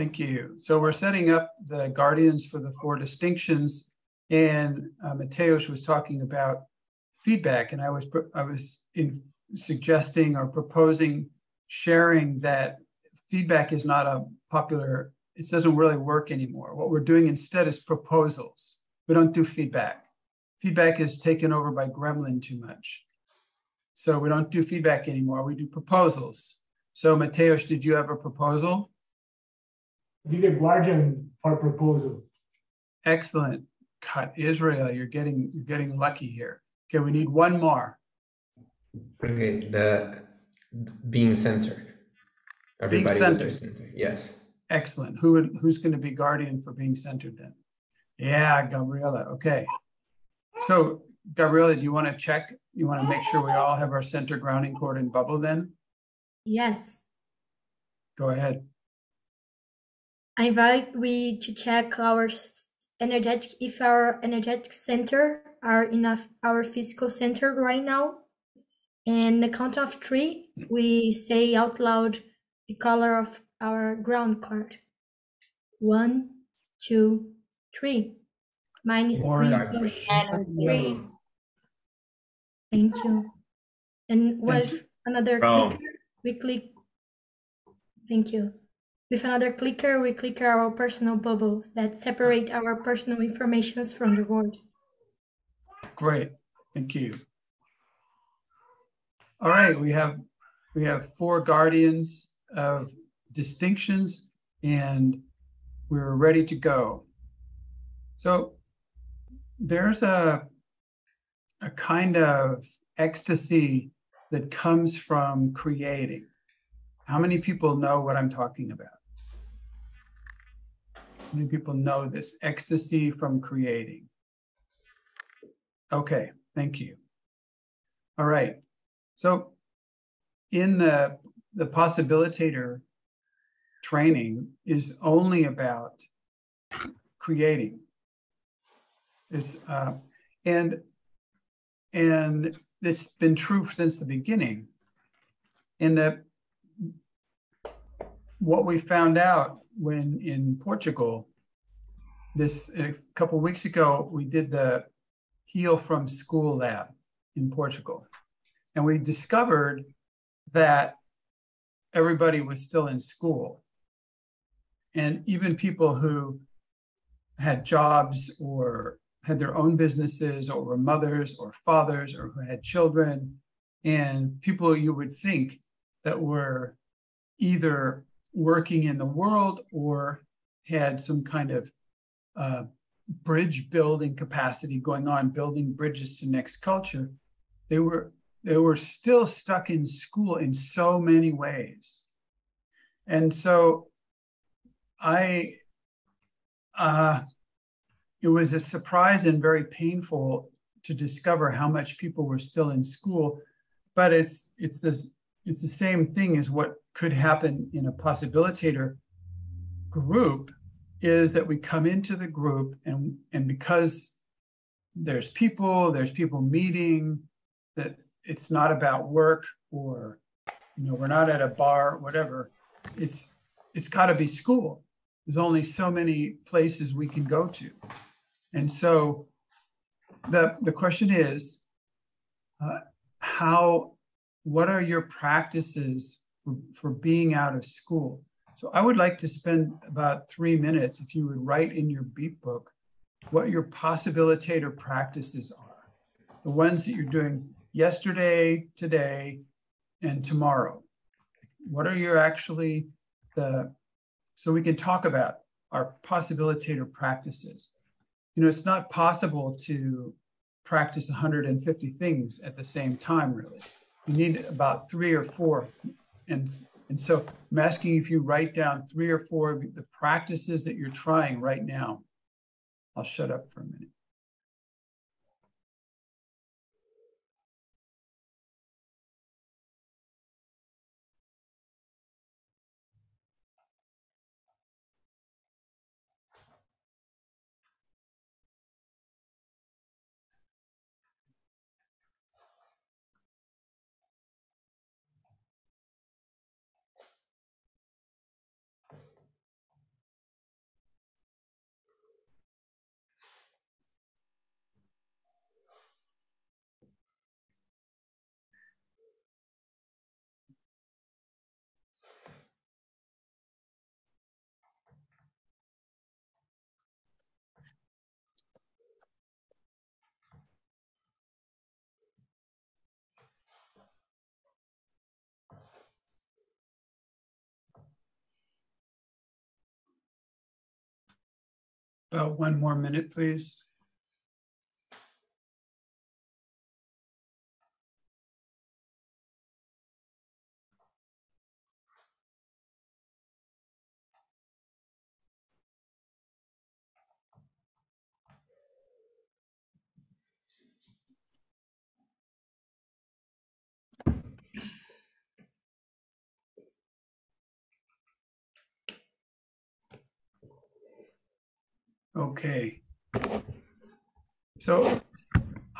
Thank you. So we're setting up the guardians for the four distinctions, and uh, Mateusz was talking about feedback, and I was I was in suggesting or proposing sharing that feedback is not a popular. It doesn't really work anymore. What we're doing instead is proposals. We don't do feedback. Feedback is taken over by Gremlin too much. So we don't do feedback anymore. We do proposals. So Mateusz, did you have a proposal? Did a guardian for proposal. Excellent. God, Israel, you're getting you're getting lucky here. Okay, we need one more. Okay, the being centered. Everybody being centered. centered. Yes. Excellent. Who would, who's going to be guardian for being centered then? Yeah, Gabriela. Okay. So Gabriela, do you want to check? You want to make sure we all have our center grounding cord and bubble then? Yes. Go ahead. I invite we to check our energetic if our energetic center are in our physical center right now. And the count of three, we say out loud the color of our ground cord. One, two, three. Mine is three. Thank you. And with another clicker, we click. Thank you. With another clicker, we click our personal bubbles that separate our personal informations from the world. Great, thank you. All right, we have we have four guardians of distinctions and we're ready to go. So there's a a kind of ecstasy that comes from creating. How many people know what I'm talking about? Many people know this ecstasy from creating? Okay, thank you. All right. So in the the possibilitator training is only about creating. Is uh, and and this has been true since the beginning. In that what we found out when in Portugal, this a couple weeks ago, we did the Heal from School lab in Portugal. And we discovered that everybody was still in school. And even people who had jobs or had their own businesses or were mothers or fathers or who had children and people you would think that were either working in the world or had some kind of uh, bridge building capacity going on, building bridges to next culture, they were they were still stuck in school in so many ways. And so I uh, it was a surprise and very painful to discover how much people were still in school. But it's it's this it's the same thing as what could happen in a possibilitator group is that we come into the group and and because there's people there's people meeting that it's not about work or you know we're not at a bar whatever. It's it's got to be school. There's only so many places we can go to. And so the the question is uh, how what are your practices for, for being out of school. So I would like to spend about three minutes, if you would write in your beep book, what your possibilitator practices are. The ones that you're doing yesterday, today, and tomorrow. What are your actually the, so we can talk about our possibilitator practices. You know, it's not possible to practice 150 things at the same time, really. You need about three or four and, and so I'm asking if you write down three or four of the practices that you're trying right now. I'll shut up for a minute. About one more minute, please. Okay. So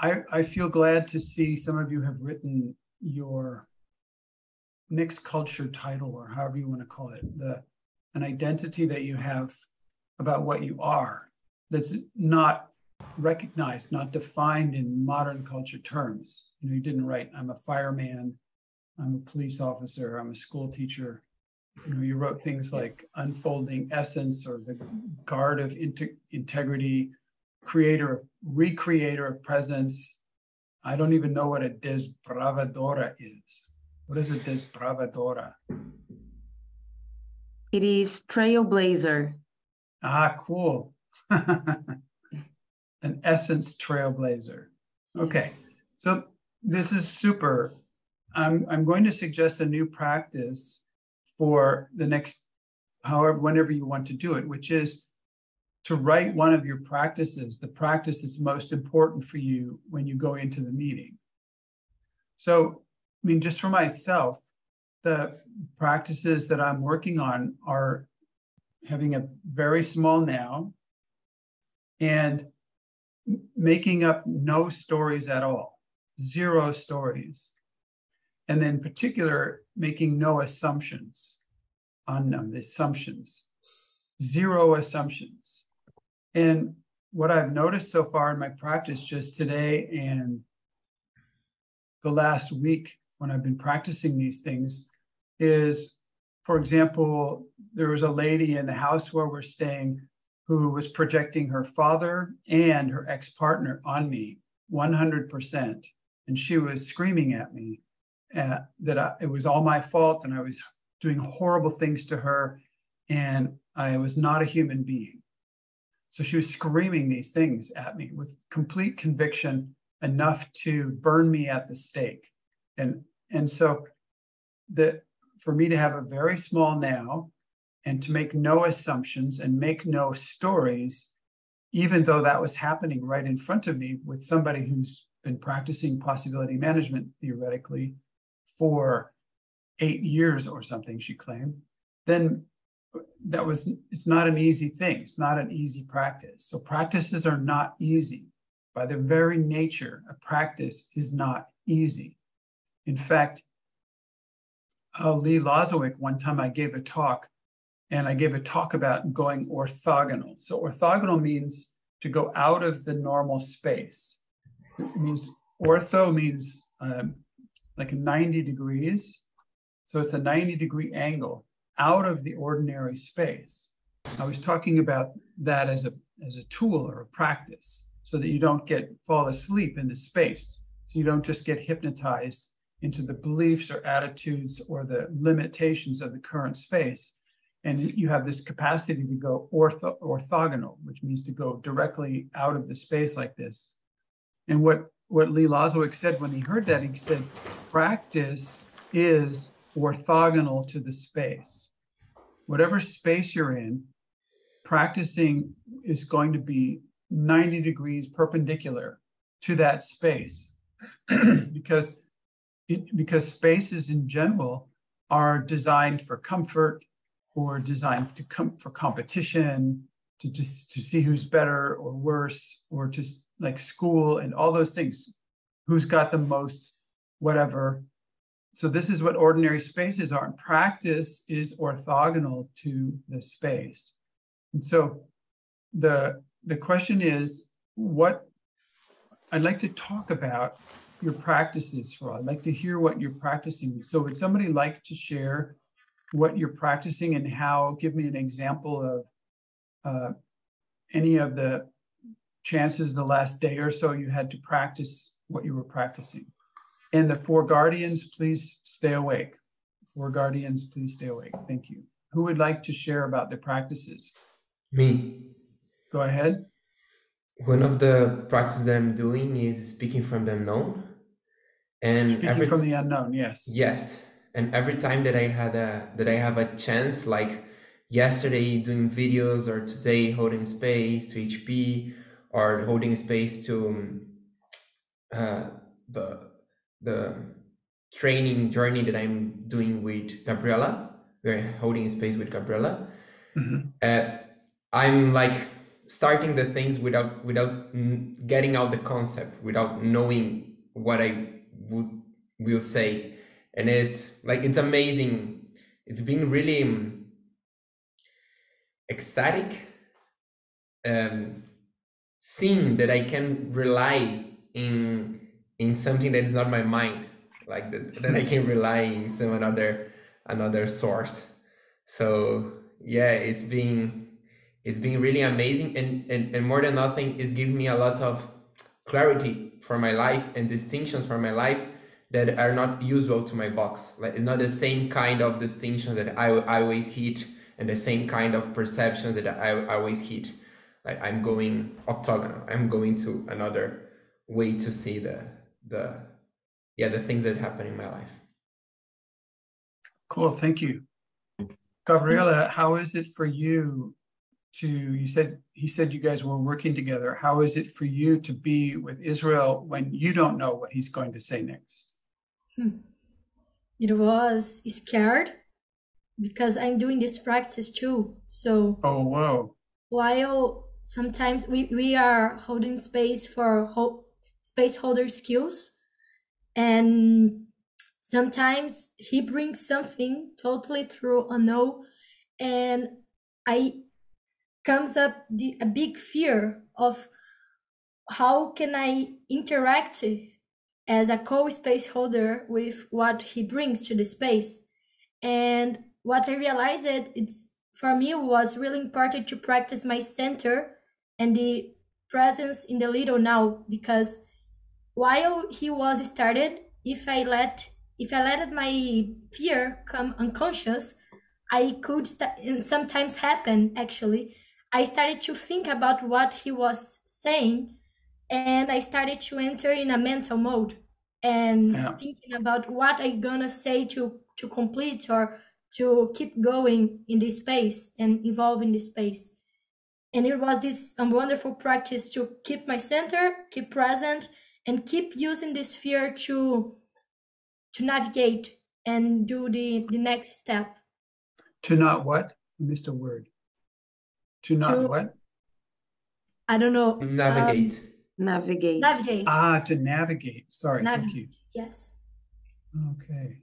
I, I feel glad to see some of you have written your mixed culture title or however you want to call it, the an identity that you have about what you are that's not recognized, not defined in modern culture terms. You know, you didn't write, I'm a fireman, I'm a police officer, I'm a school teacher you know, you wrote things like unfolding essence or the guard of integrity, creator, recreator of presence. I don't even know what a desbravadora is. What is a desbravadora? It is trailblazer. Ah, cool. An essence trailblazer. Okay, so this is super. I'm, I'm going to suggest a new practice for the next, however, whenever you want to do it, which is to write one of your practices, the practice that's most important for you when you go into the meeting. So, I mean, just for myself, the practices that I'm working on are having a very small now and making up no stories at all, zero stories and then in particular, making no assumptions on them, the assumptions, zero assumptions. And what I've noticed so far in my practice just today and the last week when I've been practicing these things is, for example, there was a lady in the house where we're staying who was projecting her father and her ex partner on me 100%. And she was screaming at me uh, that I, it was all my fault and I was doing horrible things to her and I was not a human being. So she was screaming these things at me with complete conviction, enough to burn me at the stake. And, and so that for me to have a very small now and to make no assumptions and make no stories, even though that was happening right in front of me with somebody who's been practicing possibility management theoretically for eight years or something, she claimed, then that was it's not an easy thing. It's not an easy practice. So practices are not easy. By their very nature, a practice is not easy. In fact, uh, Lee Lozowick, one time I gave a talk, and I gave a talk about going orthogonal. So orthogonal means to go out of the normal space. It means ortho means um, like 90 degrees. So it's a 90 degree angle out of the ordinary space. I was talking about that as a, as a tool or a practice so that you don't get fall asleep in the space. So you don't just get hypnotized into the beliefs or attitudes or the limitations of the current space. And you have this capacity to go ortho, orthogonal, which means to go directly out of the space like this. And what what Lee Lozowick said when he heard that. He said, practice is orthogonal to the space. Whatever space you're in, practicing is going to be 90 degrees perpendicular to that space because it, because spaces in general are designed for comfort or designed to come for competition to just to see who's better or worse or to like school and all those things. Who's got the most, whatever. So this is what ordinary spaces are. And practice is orthogonal to the space. And so the the question is, what I'd like to talk about your practices for. I'd like to hear what you're practicing. So would somebody like to share what you're practicing and how? Give me an example of uh, any of the chances the last day or so you had to practice what you were practicing. And the four guardians, please stay awake. Four guardians, please stay awake. Thank you. Who would like to share about their practices? Me. Go ahead. One of the practices that I'm doing is speaking from the unknown. And Speaking every from the unknown, yes. yes, and every time that I had a that I have a chance, like yesterday doing videos or today holding space to HP or holding space to um, uh, the the training journey that I'm doing with Gabriella. We're holding space with Gabriella. Mhm. Uh, I'm like starting the things without without getting out the concept, without knowing what I would will say, and it's like it's amazing. It's been really um, ecstatic um, seeing that I can rely in in something that is not my mind, like that, that I can rely in some another another source. So yeah, it's been it's been really amazing, and and, and more than nothing, it's given me a lot of clarity for my life and distinctions for my life that are not usual to my box. Like it's not the same kind of distinctions that I, I always hit and the same kind of perceptions that I, I always hit. Like I'm going octagonal. I'm going to another way to see the the yeah the things that happen in my life. Cool, thank you. Gabriela, how is it for you to, you said, he said you guys were working together. How is it for you to be with Israel when you don't know what he's going to say next? Hmm. It was scared because I'm doing this practice too. So Oh, whoa. while sometimes we, we are holding space for ho- space holder skills. And sometimes he brings something totally through a no. And i comes up the, a big fear of how can i interact as a co-space holder with what he brings to the space. And what i realized it's for me was really important to practice my center and the presence in the little now because while he was started if i let if i let my fear come unconscious i could st- and sometimes happen actually i started to think about what he was saying and i started to enter in a mental mode and Yeah. thinking about what i gonna say to to complete or to keep going in this space and evolve in this space. And it was this um, wonderful practice to keep my center, keep present, and keep using this fear to to navigate and do the the next step. To not what? I missed a word. To not To- what? I don't know. Navigate. Navigate. Navigate. Ah, to navigate. Sorry, thank you. yes. Okay.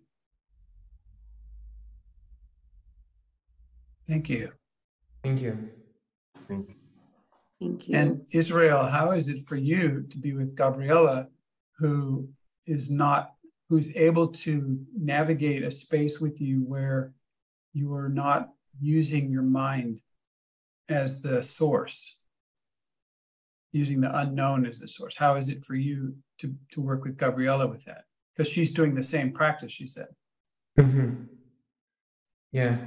Thank you. Thank you. Thank you. And Israel, how is it for you to be with Gabriela, who is not, who's able to navigate a space with you where you are not using your mind as the source, using the unknown as the source? How is it for you to, to work with Gabriela with that? Because she's doing the same practice, she said. hmm Yeah.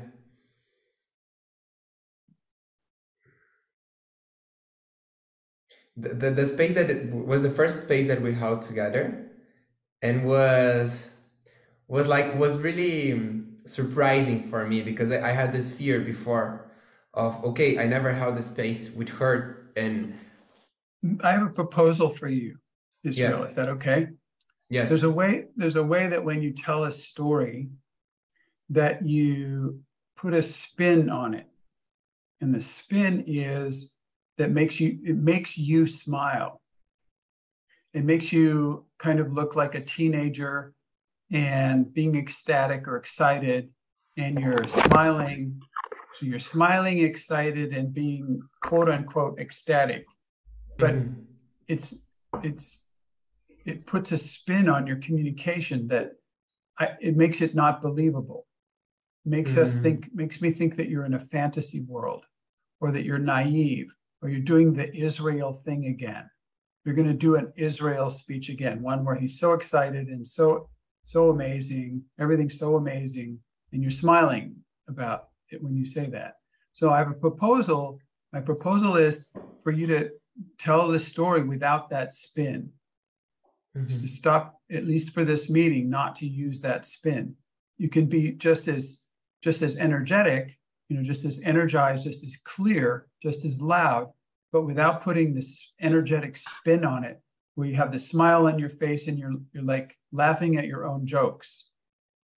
The, the, the space that it was the first space that we held together and was was like was really um, surprising for me because I, I had this fear before of okay I never held a space with her and I have a proposal for you, Israel. Yeah. Is that okay? yes There's a way, there's a way that when you tell a story, that you put a spin on it. And the spin is that makes you, it makes you smile. It makes you kind of look like a teenager and being ecstatic or excited, and you're smiling. So you're smiling, excited, and being quote unquote ecstatic. But Mhm. it's it's it puts a spin on your communication that I, it makes it not believable makes us Mhm. think makes me think that you're in a fantasy world or that you're naive or you're doing the israel thing again you're going to do an israel speech again one where he's so excited and so so amazing everything's so amazing and you're smiling about it when you say that so i have a proposal My proposal is for you to tell the story without that spin. Mhm. To stop, at least for this meeting, not to use that spin. You can be just as just as energetic, you know, just as energized, just as clear, just as loud, but without putting this energetic spin on it, where you have the smile on your face and you're you're like laughing at your own jokes.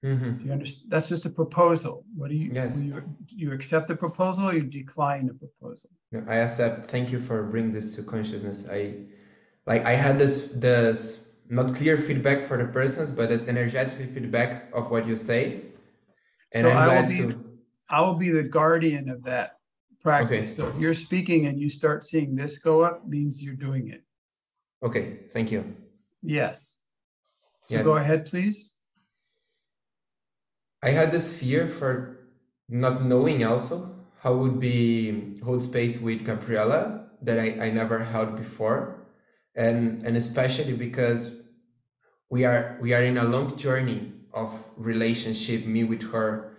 Mhm. Do you understand? That's just a proposal. What do you, Yes. you, you accept the proposal or you decline the proposal? No, I accept. Thank you for bringing this to consciousness. I like I had this this not clear feedback for the persons, but it's energetic feedback of what you say, and So I'm I will glad be- to. I will be the guardian of that practice. Okay. So if you're speaking and you start seeing this go up, means you're doing it. Okay, thank you. Yes. So Yes. go ahead, please. I had this fear for not knowing also how would be hold space with Gabriela that I, I never held before. And and especially because we are we are in a long journey of relationship, me with her,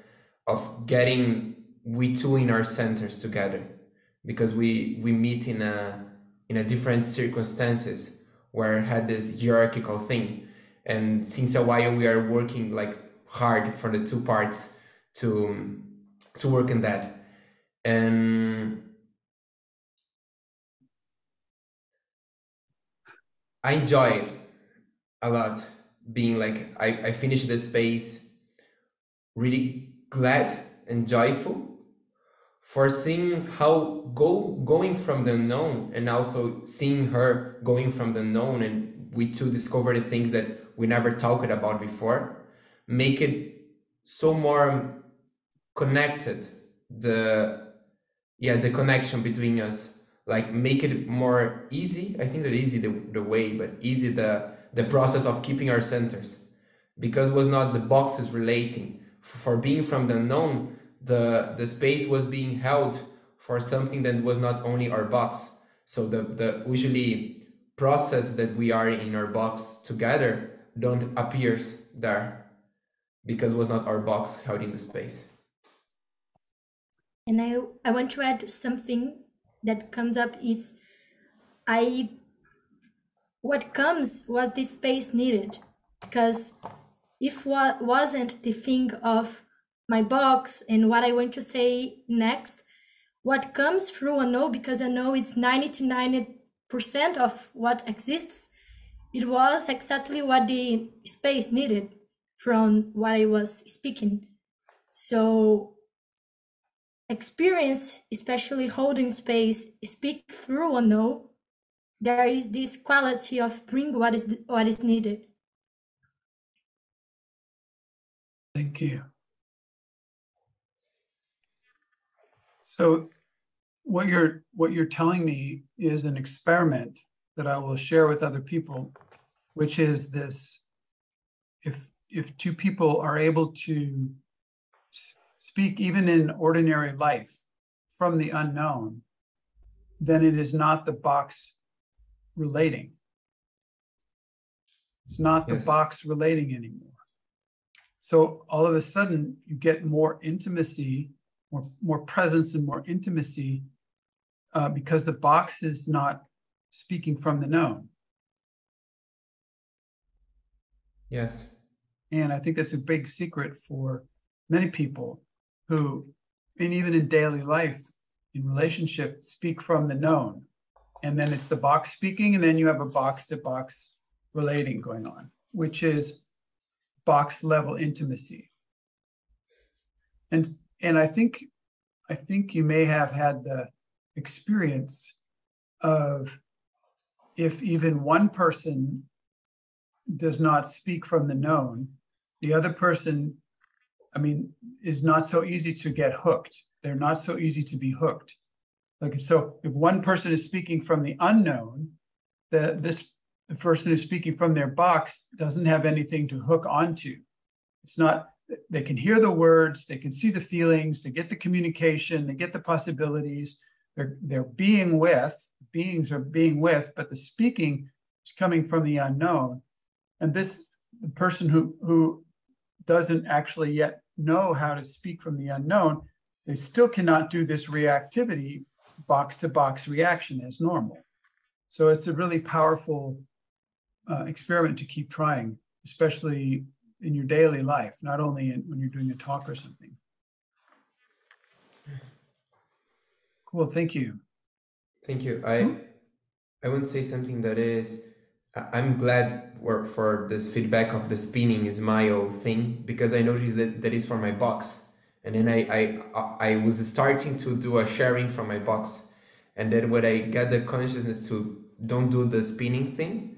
of getting we two in our centers together. Because we we meet in a in a different circumstances where I had this hierarchical thing. And since a while we are working like hard for the two parts to to work in that and i enjoy it a lot being like i, I finished the space really glad and joyful for seeing how go going from the unknown and also seeing her going from the known and we two discover the things that we never talked about before make it so more connected the yeah the connection between us. Like make it more easy i think that easy the, the way but easy the the process of keeping our centers. Because was not the boxes relating for being from the known the the space was being held for something that was not only our box. So the the usually process that we are in our box together don't appears there because was not our box held in the space. And I, I want to add something that comes up is I what comes was this space needed because if what wasn't the thing of my box and what I want to say next, what comes through a no because I know it's 90 to 90 percent of what exists, it was exactly what the space needed from what I was speaking. So experience, especially holding space, speak through a no, there is this quality of bring what is what is needed. Thank you. So what you're what you're telling me is an experiment that I will share with other people, which is this if if two people are able to speak even in ordinary life from the unknown, then it is not the box relating. It's not the box relating anymore. So all of a sudden, you get more intimacy, more, more presence and more intimacy uh, because the box is not speaking from the known. yes And I think that's a big secret for many people who, and even in daily life, in relationship, speak from the known. And then it's the box speaking, and then you have a box to box relating going on, which is box level intimacy. And and I think I think you may have had the experience of if even one person does not speak from the known, the other person, I mean, is not so easy to get hooked. They're not so easy to be hooked. Like so, if one person is speaking from the unknown, the this the person who's speaking from their box doesn't have anything to hook onto. It's not they can hear the words, they can see the feelings, they get the communication, they get the possibilities. They're they're being with beings are being with, but the speaking is coming from the unknown. And this the person who who doesn't actually yet know how to speak from the unknown, they still cannot do this reactivity box to box reaction as normal. So it's a really powerful uh, experiment to keep trying, especially in your daily life, not only in, when you're doing a talk or something. Cool, thank you. Thank you. I I want to say something that is I'm glad for this feedback of the spinning is smile thing because I noticed that that is for my box. And then I, I I was starting to do a sharing from my box. And then when I got the consciousness to don't do the spinning thing,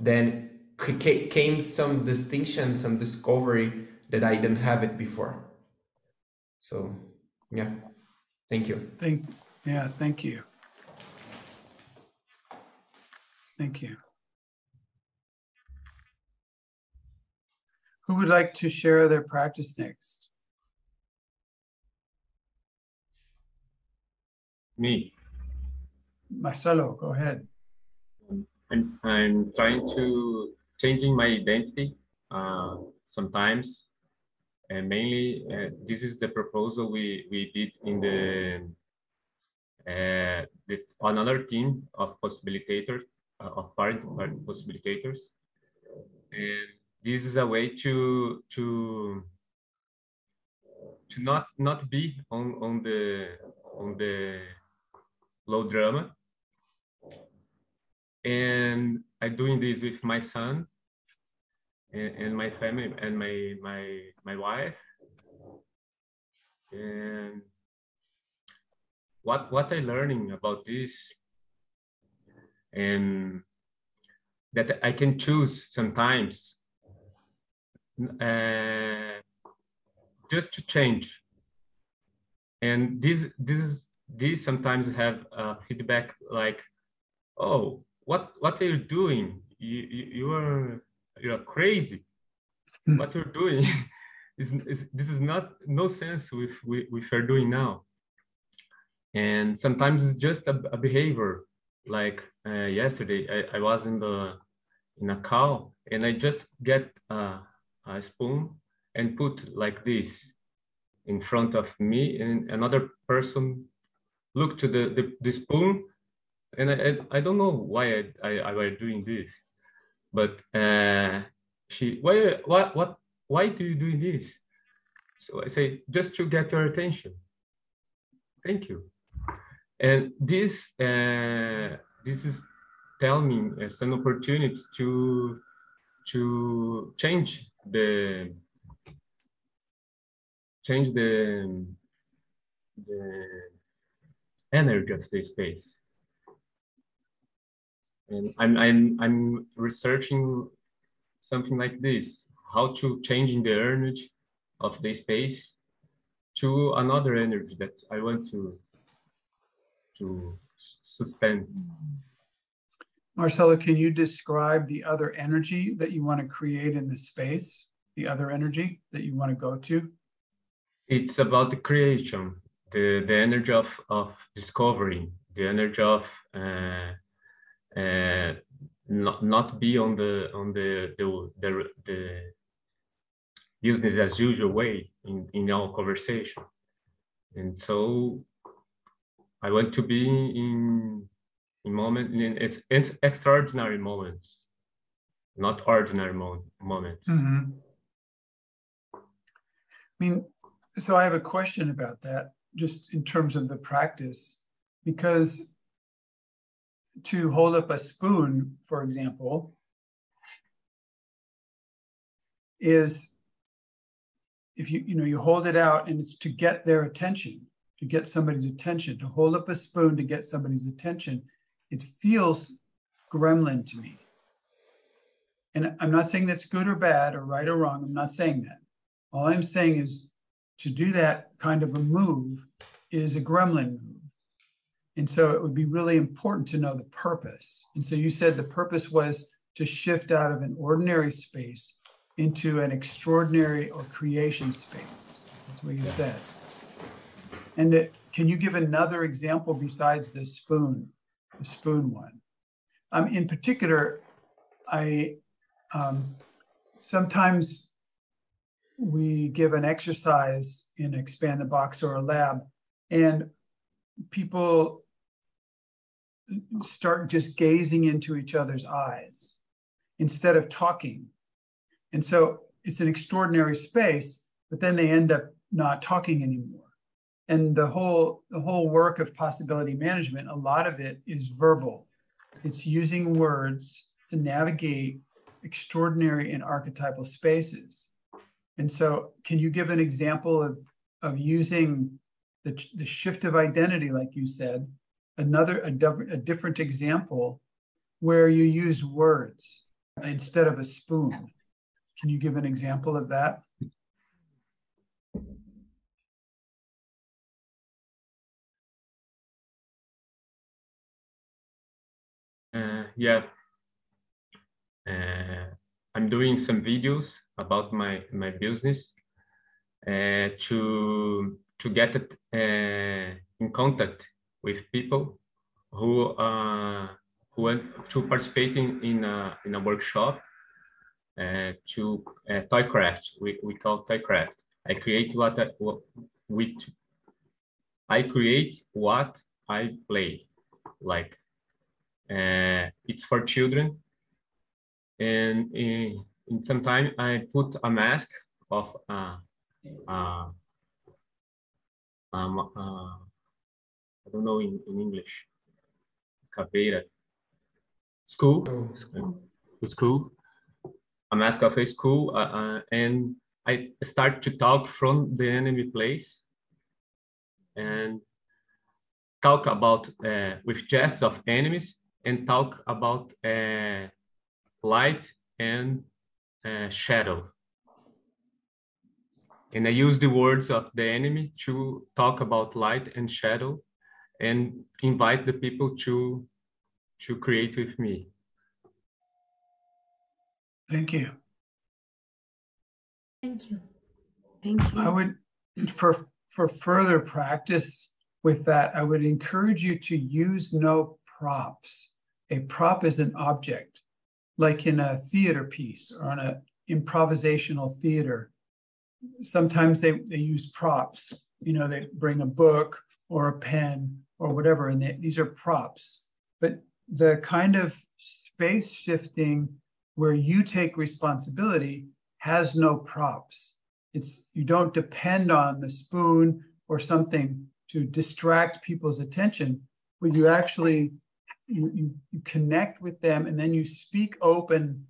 then came some distinction, some discovery that I didn't have it before. So yeah, thank you. Thank yeah, thank you. Thank you. Who would like to share their practice next? Me. Marcelo, go ahead. I'm, I'm trying to changing my identity uh, sometimes. And mainly uh, this is the proposal we, we did in the, uh, the another team of possibilitators uh, of parent, parent possibilitators and this is a way to to to not not be on on the on the low drama and i'm doing this with my son and, and my family and my my my wife. And what what i learning about this and that i can choose sometimes uh, just to change. And this this this sometimes have uh, feedback like oh what what are you doing? You you, you are you're crazy. Hmm. what you're doing is, is this is not no sense with with, with you're doing now. And sometimes it's just a, a behavior. Like uh, yesterday I, I was in the in a cow and i just get uh, a spoon and put like this in front of me and another person look to the, the, the spoon and I, I, don't know why I, I, I was doing this but uh, she why what what why do you do this? So i say just to get your attention. Thank you. And this uh, this is telling me uh, some opportunities to to change the change the the energy of the space. And I'm I'm I'm researching something like this: how to changing the energy of the space to another energy that I want to to suspend. Marcelo, can you describe the other energy that you want to create in the space? The other energy that you want to go to? It's about the creation, the, the energy of, of discovering, the energy of uh, not, not be on the on the the, the, the business as usual way in, in our conversation. And so I want to be in in moment in it's, it's extraordinary moments not ordinary mo- moments mm-hmm. i mean so i have a question about that just in terms of the practice because to hold up a spoon for example is if you you know you hold it out and it's to get their attention to get somebody's attention to hold up a spoon to get somebody's attention it feels gremlin to me. And I'm not saying that's good or bad or right or wrong. I'm not saying that. All I'm saying is to do that kind of a move is a gremlin move. And so it would be really important to know the purpose. And so you said the purpose was to shift out of an ordinary space into an extraordinary or creation space. That's what you said. And it, can you give another example besides the spoon the spoon one. Um, in particular, I um, sometimes we give an exercise in Expand the Box or a lab, and people start just gazing into each other's eyes instead of talking. And so it's an extraordinary space, but then they end up not talking anymore. And the whole the whole work of possibility management, a lot of it is verbal. It's using words to navigate extraordinary and archetypal spaces. And so, can you give an example of, of using the, the shift of identity, like you said, another, a, a different example where you use words instead of a spoon? Can you give an example of that? Uh, yeah, uh, I'm doing some videos about my my business uh, to to get uh, in contact with people who uh, who want to participating in a, in a workshop uh, to uh, toy craft. We, we call toy craft. I create what I, what, I create what I play. Like uh, it's for children and in, in some time I put a mask of uh, uh, um, uh, I don't know in, in English, caveira, school, school, school, a mask of a school, uh, uh, and I start to talk from the enemy place and talk about uh, with gests of enemies and talk about uh, light and uh, shadow. And I use the words of the enemy to talk about light and shadow and invite the people to, to create with me. Thank you. Thank you. Thank you. I would, for, for further practice with that, I would encourage you to use no props. A prop is an object like in a theater piece or on a improvisational theater sometimes they, they use props you know they bring a book or a pen or whatever and they, these are props. But the kind of space shifting where you take responsibility has no props. It's you don't depend on the spoon or something to distract people's attention but you actually you, you, you connect with them and then you speak open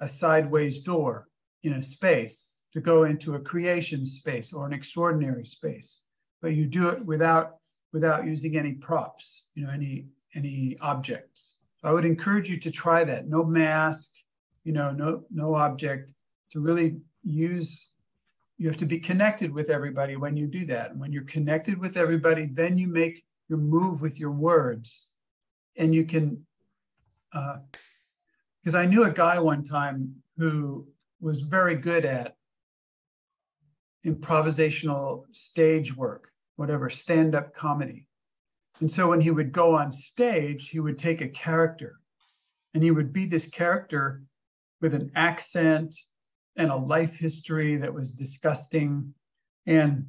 a sideways door in a space to go into a creation space or an extraordinary space. But you do it without without using any props you know any any objects. So i would encourage you to try that. No mask you know no no object to really use. You have to be connected with everybody when you do that. And when you're connected with everybody then you make your move with your words. And you can because uh, I knew a guy one time who was very good at improvisational stage work, whatever, stand up comedy. And so when he would go on stage, he would take a character and he would be this character with an accent and a life history that was disgusting. And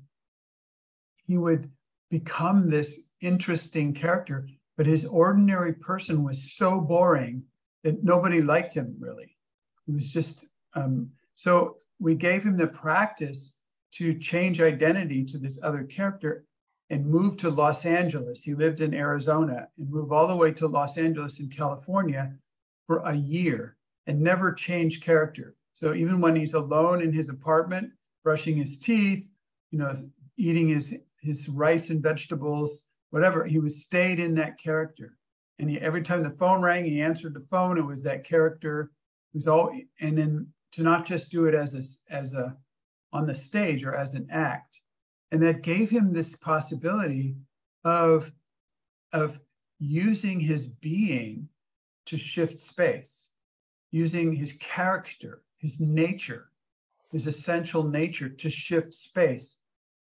he would become this interesting character but his ordinary person was so boring that nobody liked him really. It was just um, so we gave him the practice to change identity to this other character and move to Los Angeles. He lived in Arizona and move all the way to Los Angeles in California for a year and never change character. So even when he's alone in his apartment, brushing his teeth, you know, eating his his rice and vegetables, whatever. He was stayed in that character. And he, every time the phone rang, he answered the phone. It was that character. It was all, and then to not just do it as a, as a, on the stage or as an act. And that gave him this possibility of, of using his being to shift space, using his character, his nature, his essential nature to shift space.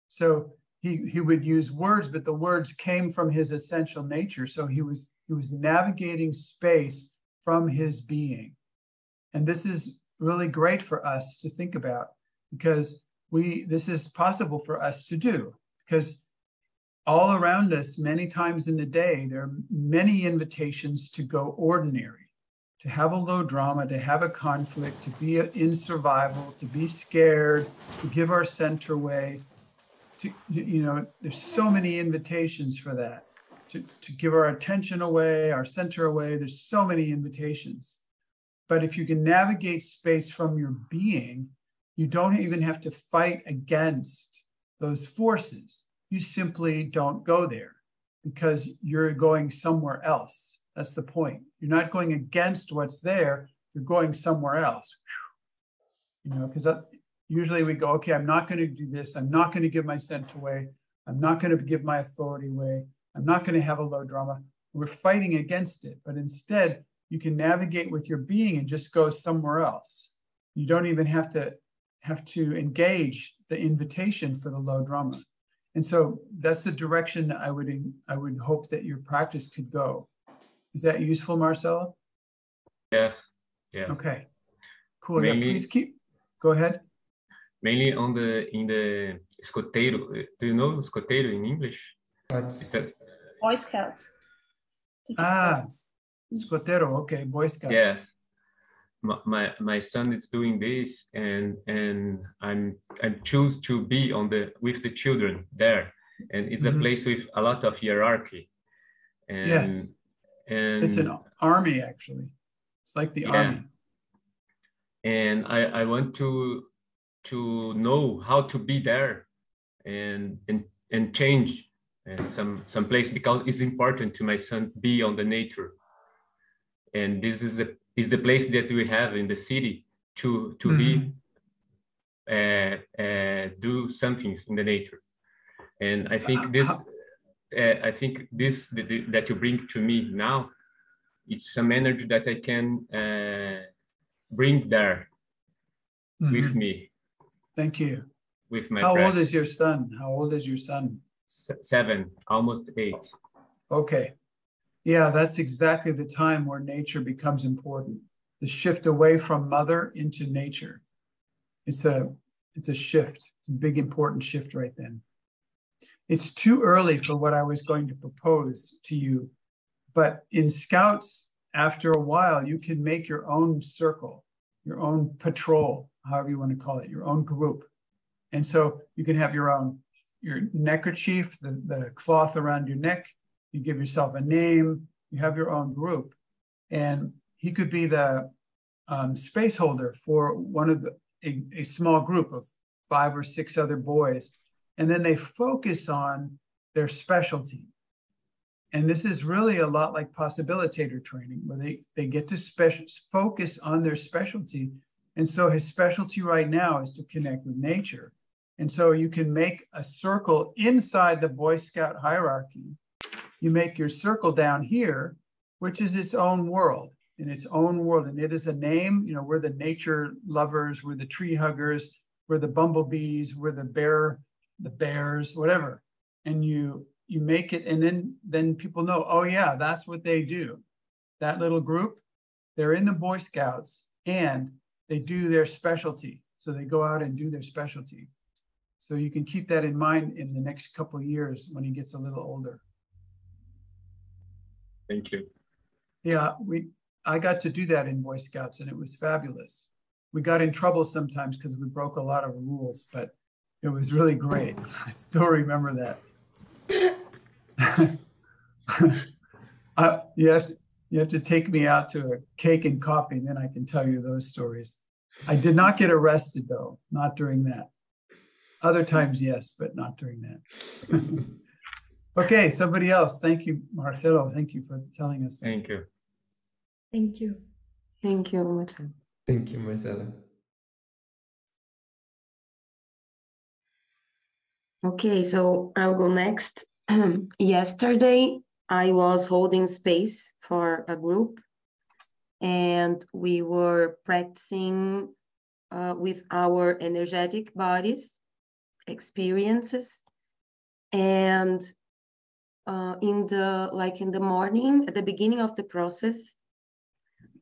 So he he would use words, but the words came from his essential nature. So he was he was navigating space from his being. And this is really great for us to think about because we this is possible for us to do because all around us, many times in the day, there are many invitations to go ordinary, to have a low drama, to have a conflict, to be in survival, to be scared, to give our center away. To, you know, there's so many invitations for that. To, to give our attention away, our center away. There's so many invitations. But if you can navigate space from your being, you don't even have to fight against those forces you simply don't go there because you're going somewhere else. That's the point. You're not going against what's there, you're going somewhere else. You know, because usually we go, okay, I'm not going to do this. I'm not going to give my scent away. I'm not going to give my authority away. I'm not going to have a low drama. We're fighting against it. But instead, you can navigate with your being and just go somewhere else. You don't even have to have to engage the invitation for the low drama. And so that's the direction I would I would hope that your practice could go. Is that useful, Marcelo? Yes. Yeah. Okay. Cool. Mainly, yeah, please keep. Go ahead. Mainly on the in the escoteiro. Do you know escoteiro in English? Boy Scout. Ah, escoteiro. Okay, Boy Scouts. Yeah my my son is doing this and and i'm i choose to be on the with the children there. And it's mm-hmm. a place with a lot of hierarchy. And yes. and it's an army actually. It's like the yeah. army. And i i want to to know how to be there and and and change uh, some some place because it's important to my son be on the nature. And this is a is the place that we have in the city to to mm-hmm. be uh, uh, do something in the nature. And i think this uh, i think this that you bring to me now it's some energy that i can uh, bring there mm-hmm. with me. Thank you. With my how old is your son? How old is your son? Seven almost eight. Okay yeah, that's exactly the time where nature becomes important. The shift away from mother into nature. It's a it's a shift. It's a big important shift right then. It's too early for what I was going to propose to you, but in scouts, after a while, you can make your own circle, your own patrol, however you want to call it, your own group. And so you can have your own your neckerchief, the, the cloth around your neck, you give yourself a name, you have your own group. And he could be the um, space holder for one of the, a, a small group of five or six other boys. And then they focus on their specialty. And this is really a lot like possibilitator training, where they, they get to special, focus on their specialty. And so his specialty right now is to connect with nature. And so you can make a circle inside the Boy Scout hierarchy you make your circle down here, which is its own world, in its own world. And it is a name, you know, we're the nature lovers, we're the tree huggers, we're the bumblebees, we're the bear, the bears, whatever. And you you make it, and then then people know, oh yeah, that's what they do. That little group, they're in the Boy Scouts and they do their specialty. So they go out and do their specialty. So you can keep that in mind in the next couple of years when he gets a little older. Thank you. Yeah, we I got to do that in Boy Scouts and it was fabulous. We got in trouble sometimes because we broke a lot of rules, but it was really great. I still remember that. uh, you, have to, you have to take me out to a cake and coffee, and then I can tell you those stories. I did not get arrested, though, not during that. Other times, yes, but not during that. Okay, somebody else. Thank you, Marcelo. Thank you for telling us. Thank you. Thank you. Thank you, Marcelo. Thank you, Marcelo. Okay, so I'll go next. Yesterday, I was holding space for a group and we were practicing uh, with our energetic bodies, experiences, and uh, in the like in the morning at the beginning of the process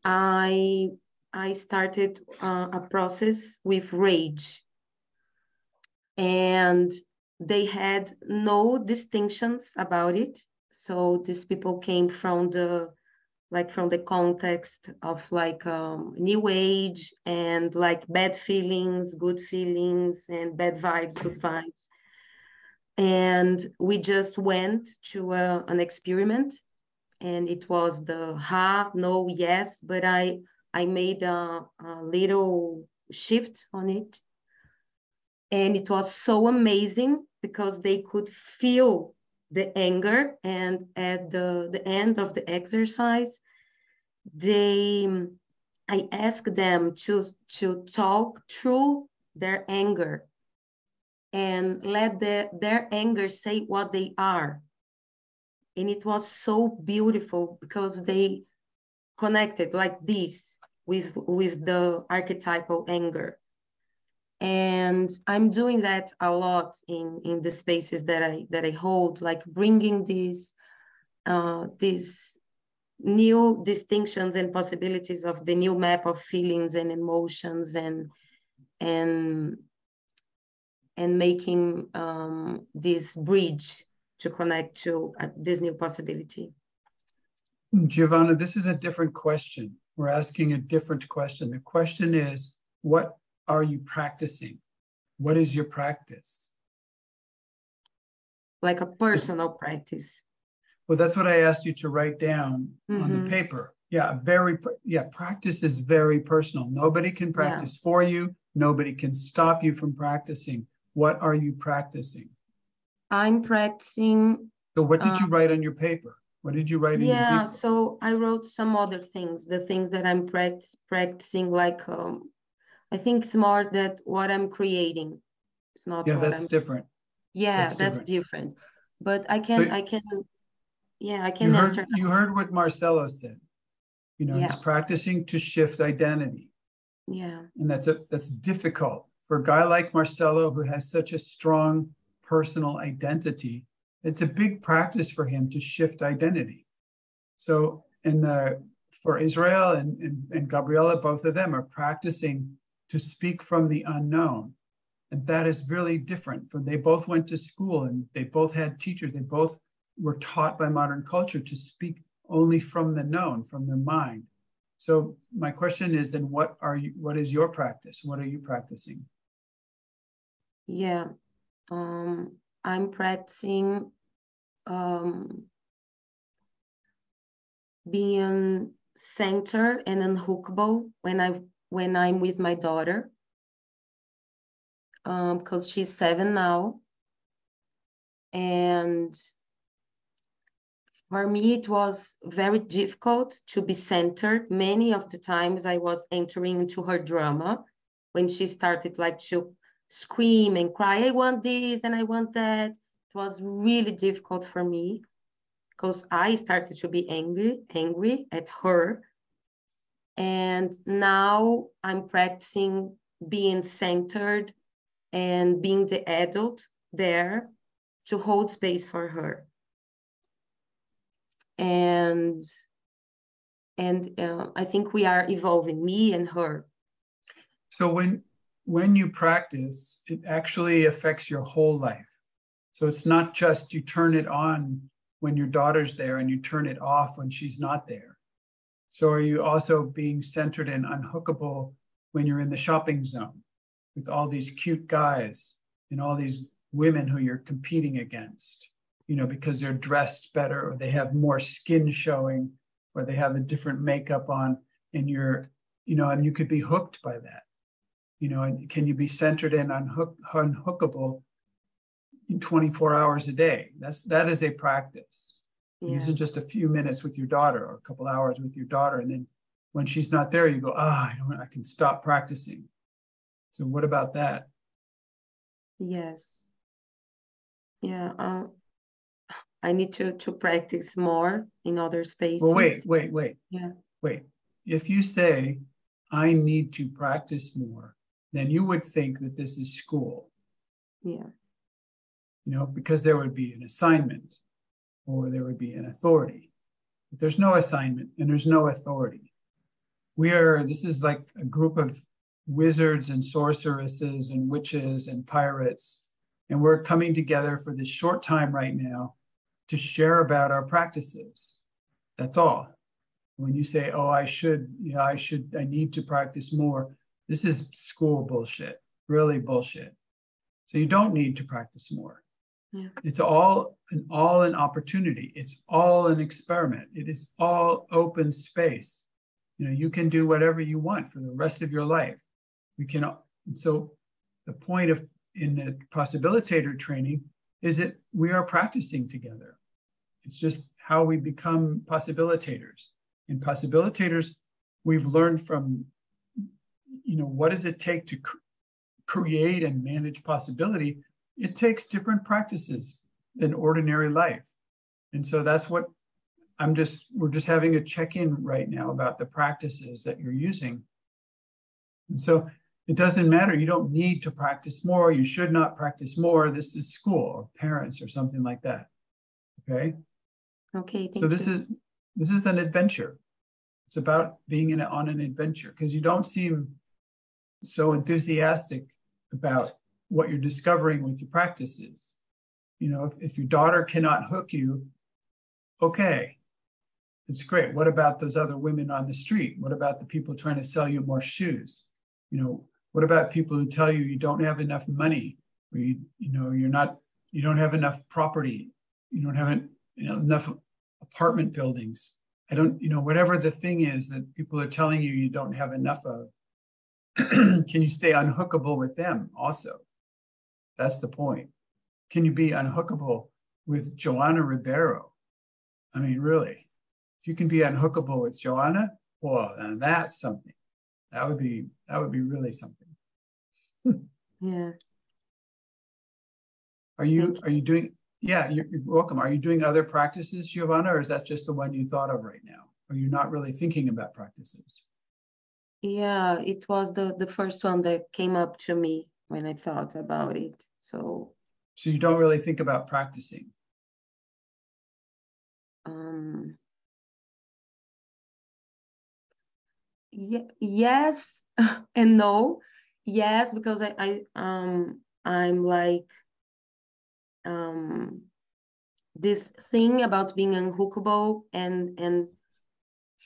i i started uh, a process with rage and they had no distinctions about it. So these people came from the like from the context of like um, new age and like bad feelings, good feelings, and bad vibes, good vibes. And we just went to a, uh, an experiment, and it was the ha, no, yes, but I I made a, a little shift on it, and it was so amazing because they could feel the anger and at the, the end of the exercise they i asked them to to talk through their anger and let the, their anger say what they are. And it was so beautiful because they connected like this with with the archetypal anger. And i'm doing that a lot in in the spaces that i that i hold like bringing these uh these new distinctions and possibilities of the new map of feelings and emotions and and and making um, this bridge to connect to uh, this new possibility. Giovanna, this is a different question. We're asking a different question. The question is, what are you practicing? What is your practice? Like a personal practice. Well, that's what I asked you to write down mm-hmm. on the mm-hmm. paper. Yeah, very, yeah, practice is very personal. Nobody can practice yeah. for you, nobody can stop you from practicing. What are you practicing? I'm practicing. So, what did you um, write on your paper? What did you write? yeah, so I wrote some other things, the things that I'm practice, practicing, like um, I think it's more that what I'm creating. It's not. Yeah, that's I'm, different. Yeah, that's, that's different. different. But I can, so, I can, yeah, I can you answer. Heard, you heard what Marcelo said. You know, yeah. he's practicing to shift identity. Yeah. And that's a that's difficult for a guy like Marcelo who has such a strong personal identity. It's a big practice for him to shift identity. So in the for Israel and, and, and Gabriela, both of them are practicing to speak from the unknown. And that is really different. For they both went to school and they both had teachers. They both were taught by modern culture to speak only from the known, from their mind. So my question is then what are you what is your practice? What are you practicing? Yeah. Um, I'm practicing um, being center and unhookable when I when I'm with my daughter because um, she's seven now. And for me, it was very difficult to be centered. Many of the times I was entering into her drama when she started like to scream and cry, I want this and I want that. It was really difficult for me because I started to be angry, angry at her and now I'm practicing being centered and being the adult there to hold space for her. And and uh, I think we are evolving, me and her. So when when you practice, it actually affects your whole life. So it's not just you turn it on when your daughter's there and you turn it off when she's not there. So are you also being centered and unhookable when you're in the shopping zone with all these cute guys and all these women who you're competing against, you know, because they're dressed better or they have more skin showing or they have a different makeup on and you're, you know, and you could be hooked by that. You know, and can you be centered and unhook, unhookable in 24 hours a day? That's that is a practice. Yeah. These are just a few minutes with your daughter or a couple hours with your daughter. And then when she's not there, you go, ah, oh, I don't I can stop practicing. So what about that? Yes. Yeah. Um, I need to to practice more in other spaces. Well, wait, wait, wait. Yeah. Wait. If you say I need to practice more, then you would think that this is school. Yeah. You know, because there would be an assignment or there would be an authority. But there's no assignment and there's no authority. We are, this is like a group of wizards and sorceresses and witches and pirates And we're coming together for this short time right now to share about our practices. That's all. When you say, oh, I should, yeah, I should, I need to practice more, this is school bullshit, really bullshit. So you don't need to practice more. Yeah. It's all an all an opportunity. It's all an experiment. It is all open space. You know, you can do whatever you want for the rest of your life. We can so the point of in the possibilitator training is that we are practicing together. It's just how we become possibilitators. In possibilitators, we've learned from, you know, what does it take to cr- create and manage possibility? It takes different practices than ordinary life. And so that's what I'm just, we're just having a check in right now about the practices that you're using. And so it doesn't matter. You don't need to practice more. You should not practice more. This is school or parents or something like that. Okay. Okay. so this you. is this is an adventure. It's about being in a, on an adventure because you don't seem so enthusiastic about what you're discovering with your practices. You know, if, if your daughter cannot hook you, okay, it's great. What about those other women on the street? What about the people trying to sell you more shoes? You know, what about people who tell you you don't have enough money, or you you know you're not you don't have enough property, you don't have you know, enough apartment buildings. I don't you know whatever the thing is that people are telling you you don't have enough of. can you stay unhookable with them also? That's the point. Can you be unhookable with Joanna Ribeiro? I mean, really, if you can be unhookable with Joanna, well, then that's something. That would be that would be really something. yeah. Are you are you doing? Yeah, you're, you're, welcome. Are you doing other practices, Giovanna, or is that just the one you thought of right now? Are you not really thinking about practices? Yeah, it was the the first one that came up to me when I thought about it. So. So you don't really think about practicing. Um. yeah, yes and no yes because I, I um i'm like um this thing about being unhookable and and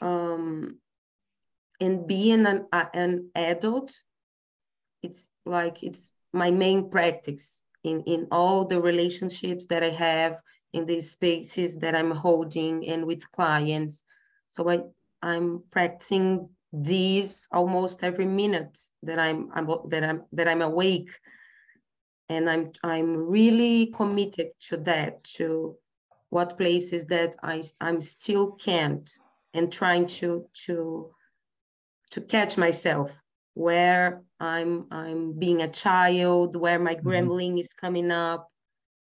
um and being an an adult it's like it's my main practice in in all the relationships that i have in these spaces that i'm holding and with clients. So i i'm practicing these almost every minute that I'm, I'm that I'm that I'm awake, and I'm I'm really committed to that to what places that I I'm still can't and trying to to to catch myself where I'm I'm being a child, where my mm-hmm. grumbling is coming up.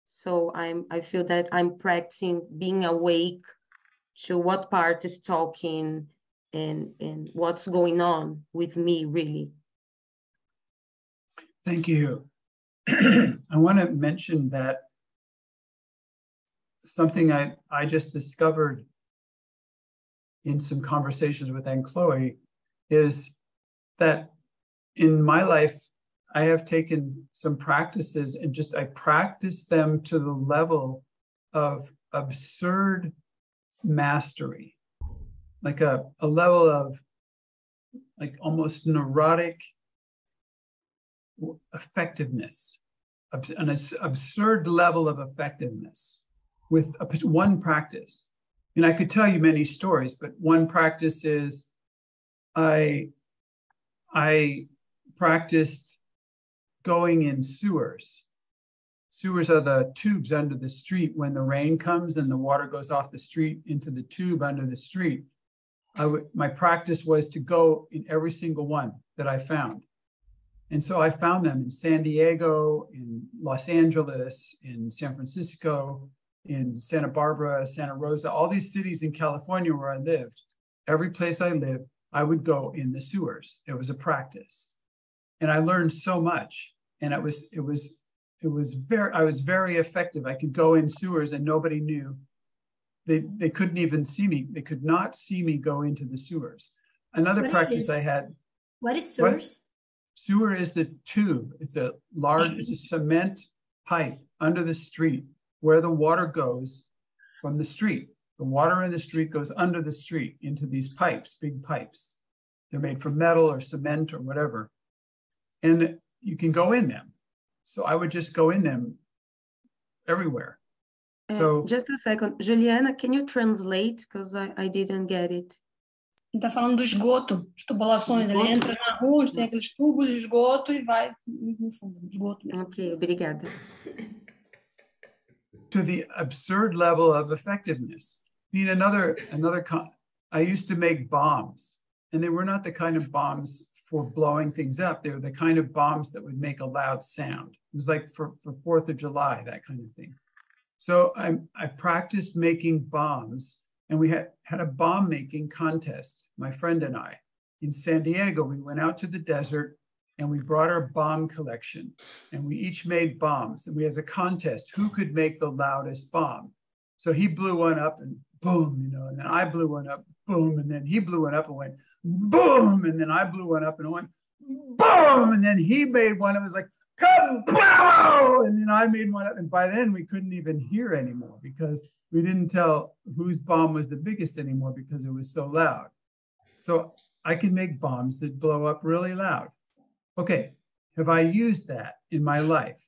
So I'm I feel that I'm practicing being awake to what part is talking and and what's going on with me really thank you i want to mention that something i i just discovered in some conversations with Aunt Chloe is that in my life i have taken some practices and just i practice them to the level of absurd mastery like a, a level of like almost neurotic effectiveness, an absurd level of effectiveness with a, one practice. And I could tell you many stories, but one practice is I I practiced going in sewers. Sewers are the tubes under the street when the rain comes and the water goes off the street into the tube under the street. I my practice was to go in every single one that I found. And so I found them in San Diego, in Los Angeles, in San Francisco, in Santa Barbara, Santa Rosa, all these cities in California where I lived. Every place I lived, I would go in the sewers. It was a practice. And I learned so much. And it was, it was, it was very, I was very effective. I could go in sewers and nobody knew they, they couldn't even see me. They could not see me go into the sewers. Another what practice is, I had. What is sewers? What, sewer is the tube. It's a large, it's a cement pipe under the street where the water goes from the street. The water in the street goes under the street into these pipes, big pipes. They're made from metal or cement or whatever. And you can go in them. So I would just go in them everywhere. Uh, So- just a second, Juliana, can you translate? Because I, I didn't get it. Ele tá falando do esgoto, as tubulações. Ele entra na rua, tem aqueles tubos de esgoto e vai no fundo, esgoto mesmo. Ok, obrigada. to the absurd level of effectiveness. Another another. Con- I used to make bombs, and they were not the kind of bombs for blowing things up. They were the kind of bombs that would make a loud sound. It was like for for Fourth of July, that kind of thing. So I I practiced making bombs, and we had had a bomb making contest. My friend and I in San Diego. We went out to the desert and we brought our bomb collection and we each made bombs and we had a contest who could make the loudest bomb so he blew one up and boom you know and then i blew one up boom and then he blew one up and went boom and then i blew one up and it went boom and then he made one that was like kaboom and then i made one up and by then we couldn't even hear anymore because we didn't tell whose bomb was the biggest anymore because it was so loud. So i can make bombs that blow up really loud. Okay have I used that in my life?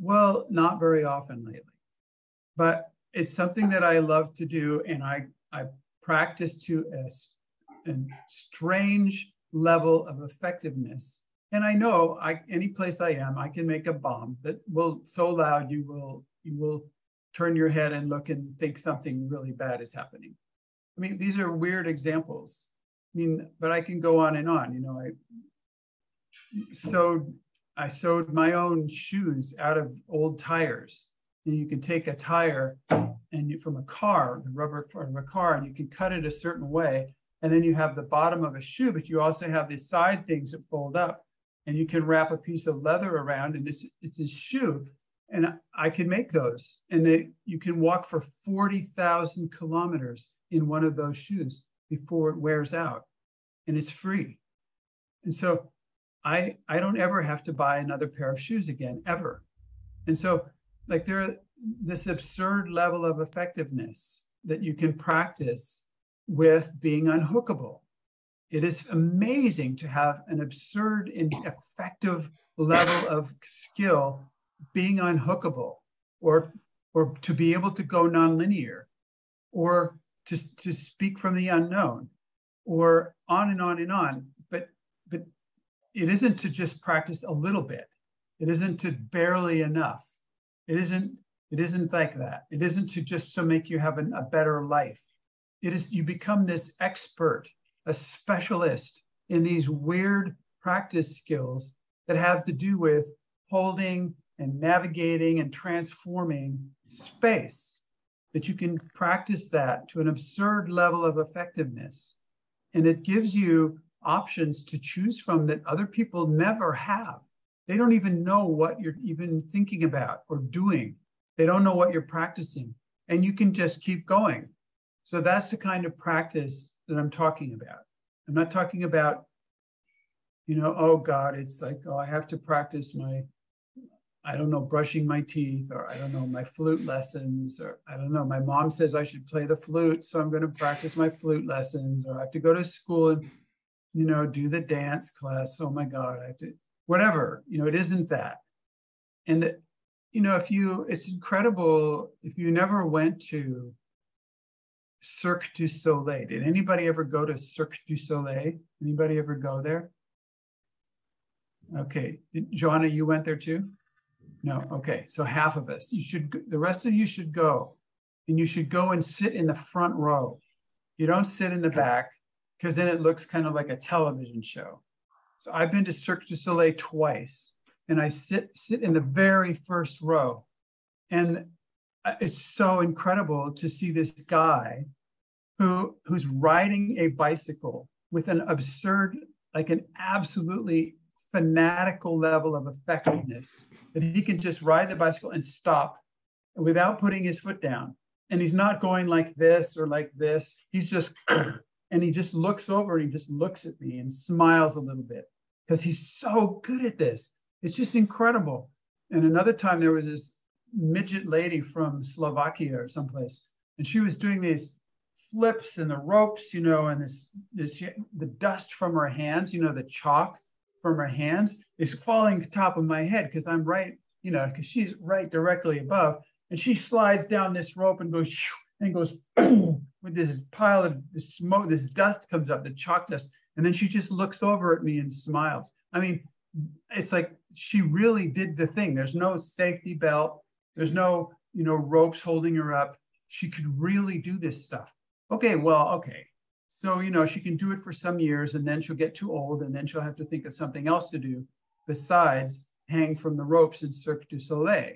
Well, not very often lately, but it's something that I love to do, and I I practice to a, a strange level of effectiveness. And I know I any place I am, I can make a bomb that will so loud you will you will turn your head and look and think something really bad is happening. I mean, these are weird examples. I mean, but I can go on and on. You know, I sewed I sewed my own shoes out of old tires. And you can take a tire and you, from a car, the rubber from a car, and you can cut it a certain way. And then you have the bottom of a shoe, but you also have these side things that fold up. And you can wrap a piece of leather around, and it's it's a shoe. And I can make those, and you can walk for forty thousand kilometers in one of those shoes before it wears out, and it's free. And so I I don't ever have to buy another pair of shoes again ever. And so like there this absurd level of effectiveness that you can practice with being unhookable. It is amazing to have an absurd and effective level of skill being unhookable or or to be able to go nonlinear or to, to speak from the unknown or on and on and on. But but it isn't to just practice a little bit. It isn't to barely enough. It isn't. It isn't like that. It isn't to just so make you have an, a better life. It is you become this expert, a specialist in these weird practice skills that have to do with holding and navigating and transforming space. That you can practice that to an absurd level of effectiveness, and it gives you options to choose from that other people never have. They don't even know what you're even thinking about or doing. They don't know what you're practicing, and you can just keep going. So that's the kind of practice that I'm talking about. I'm not talking about, you know, oh God, it's like, oh, I have to practice my, I don't know, brushing my teeth, or I don't know, my flute lessons, or I don't know, my mom says I should play the flute, so I'm going to practice my flute lessons, or I have to go to school and you know, do the dance class. Oh my God, I have to, whatever, you know, it isn't that. And, you know, if you, it's incredible if you never went to Cirque du Soleil. Did anybody ever go to Cirque du Soleil? Anybody ever go there? Okay. Joanna, you went there too? No. Okay. So half of us. You should, the rest of you should go. And you should go and sit in the front row. You don't sit in the back because then it looks kind of like a television show. So I've been to Cirque du Soleil twice, and I sit sit in the very first row, and uh, it's so incredible to see this guy who who's riding a bicycle with an absurd, like an absolutely fanatical level of effectiveness that he can just ride the bicycle and stop without putting his foot down. And he's not going like this or like this. He's just and he just looks over and he just looks at me and smiles a little bit because he's so good at this. It's just incredible. And another time there was this midget lady from Slovakia or someplace, and she was doing these flips and the ropes, you know, and this this the dust from her hands, you know, the chalk from her hands is falling top of my head because I'm right, you know, because she's right directly above, and she slides down this rope and goes and goes boom with this pile of smoke, this dust comes up, the chalk dust, and then she just looks over at me and smiles. I mean, it's like she really did the thing. There's no safety belt. There's no, you know, ropes holding her up. She could really do this stuff. Okay, well, okay. So, you know, she can do it for some years and then she'll get too old and then she'll have to think of something else to do besides hang from the ropes in Cirque du Soleil,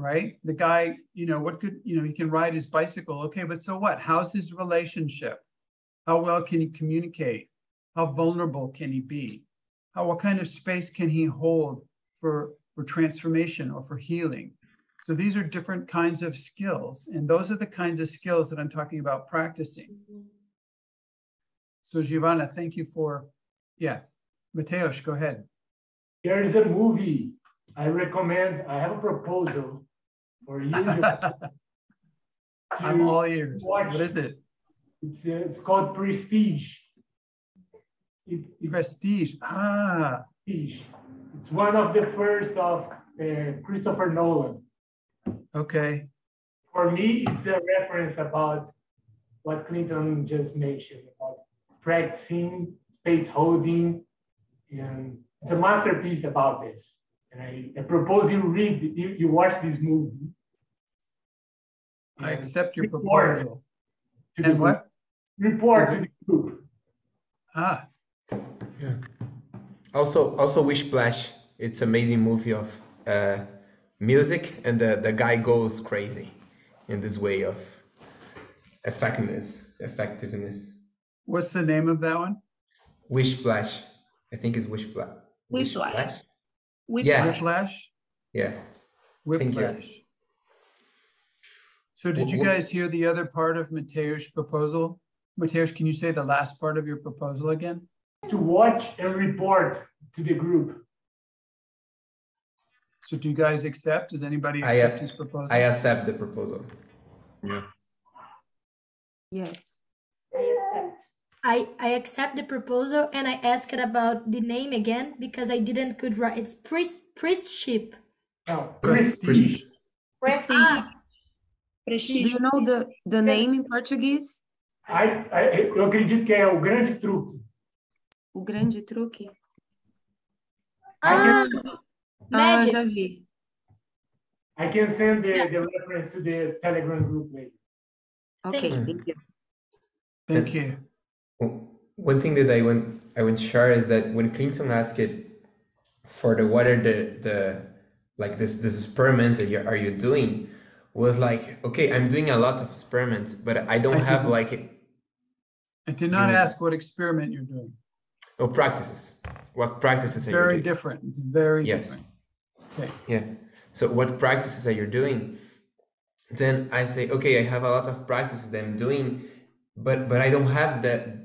right? The guy, you know, what could, you know, he can ride his bicycle. Okay, but so what? How's his relationship? How well can he communicate? How vulnerable can he be? How, what kind of space can he hold for, for transformation or for healing? So these are different kinds of skills. And those are the kinds of skills that I'm talking about practicing. So Giovanna, thank you for, yeah. Mateusz, go ahead. There is a movie I recommend. I have a proposal for you. I'm all ears. What is it? It's, uh, it's called Prestige. It, Prestige. Ah. Prestige. It's one of the first of uh, Christopher Nolan. Okay. For me, it's a reference about what Clinton just mentioned about practicing, space holding, and it's a masterpiece about this. And I, I propose you read, you, you watch this movie. I accept your proposal. And what? Report to the group. Ah. Yeah. Also, also Whiplash. It's amazing movie of uh, music and the, the guy goes crazy in this way of effectiveness effectiveness what's the name of that one Whiplash i think it's Whiplash Whiplash yeah Whiplash yeah Whiplash so did you guys hear the other part of Mateusz's proposal Mateusz can you say the last part of your proposal again to watch and report to the group so do you guys accept? Does anybody uh, accept I, his proposal? I accept the proposal. Yeah. Yes. I, I accept the proposal and I asked about the name again because I didn't could write. It's priest priestship. Oh, prestige. Prestige. Ah. Do you know the, the name in Portuguese? I, I, eu acredito que é o grande truque. O grande truque? Ah, Ah, já vi. I can send the, yes. the reference to the Telegram group later. Okay, thank you. Thank you. One thing that I want I want to share is that when Clinton asked it for the what are the the like this this experiments that you are you doing was like okay I'm doing a lot of experiments but I don't I have like it I did not ask what experiment you're doing. Oh, practices. What practices are very different. It's very yes. different. Okay. Yeah. So what practices are you doing? Then I say, okay, I have a lot of practices that I'm doing, but but I don't have that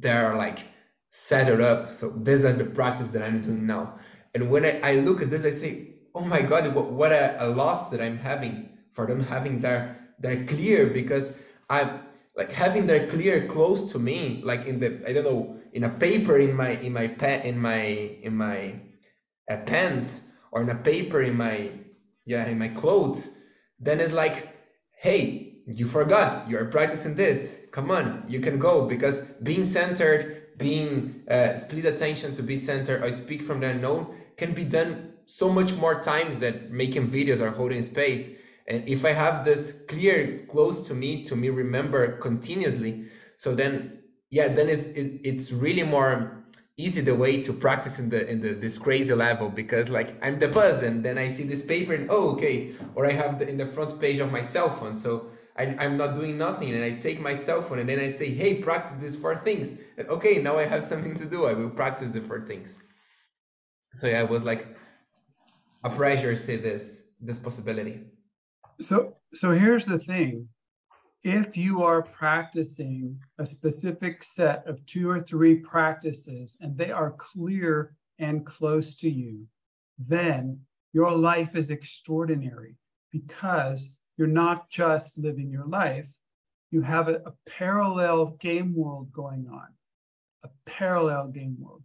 they're like set it up. So these are the practice that I'm doing now. And when I, I look at this, I say, oh my God, what, what a, a loss that I'm having for them having their their clear because I'm like having their clear close to me, like in the I don't know in a paper in my in my pen in my in my uh, pens or in a paper in my yeah in my clothes then it's like hey you forgot you're practicing this come on you can go because being centered being uh, split attention to be centered or speak from the unknown can be done so much more times than making videos or holding space. And if i have this clear close to me to me remember continuously so then yeah then it's it, it's really more easy the way to practice in the in the this crazy level because like I'm the buzz and then I see this paper and oh okay or I have the, in the front page of my cell phone. So I, I'm not doing nothing and I take my cell phone and then I say hey practice these four things. And okay now I have something to do. I will practice the four things. So yeah it was like a pressure see this this possibility. So so here's the thing. If you are practicing a specific set of two or three practices and they are clear and close to you, then Your life is extraordinary because you're not just living your life, you have a, a parallel game world going on, a parallel game world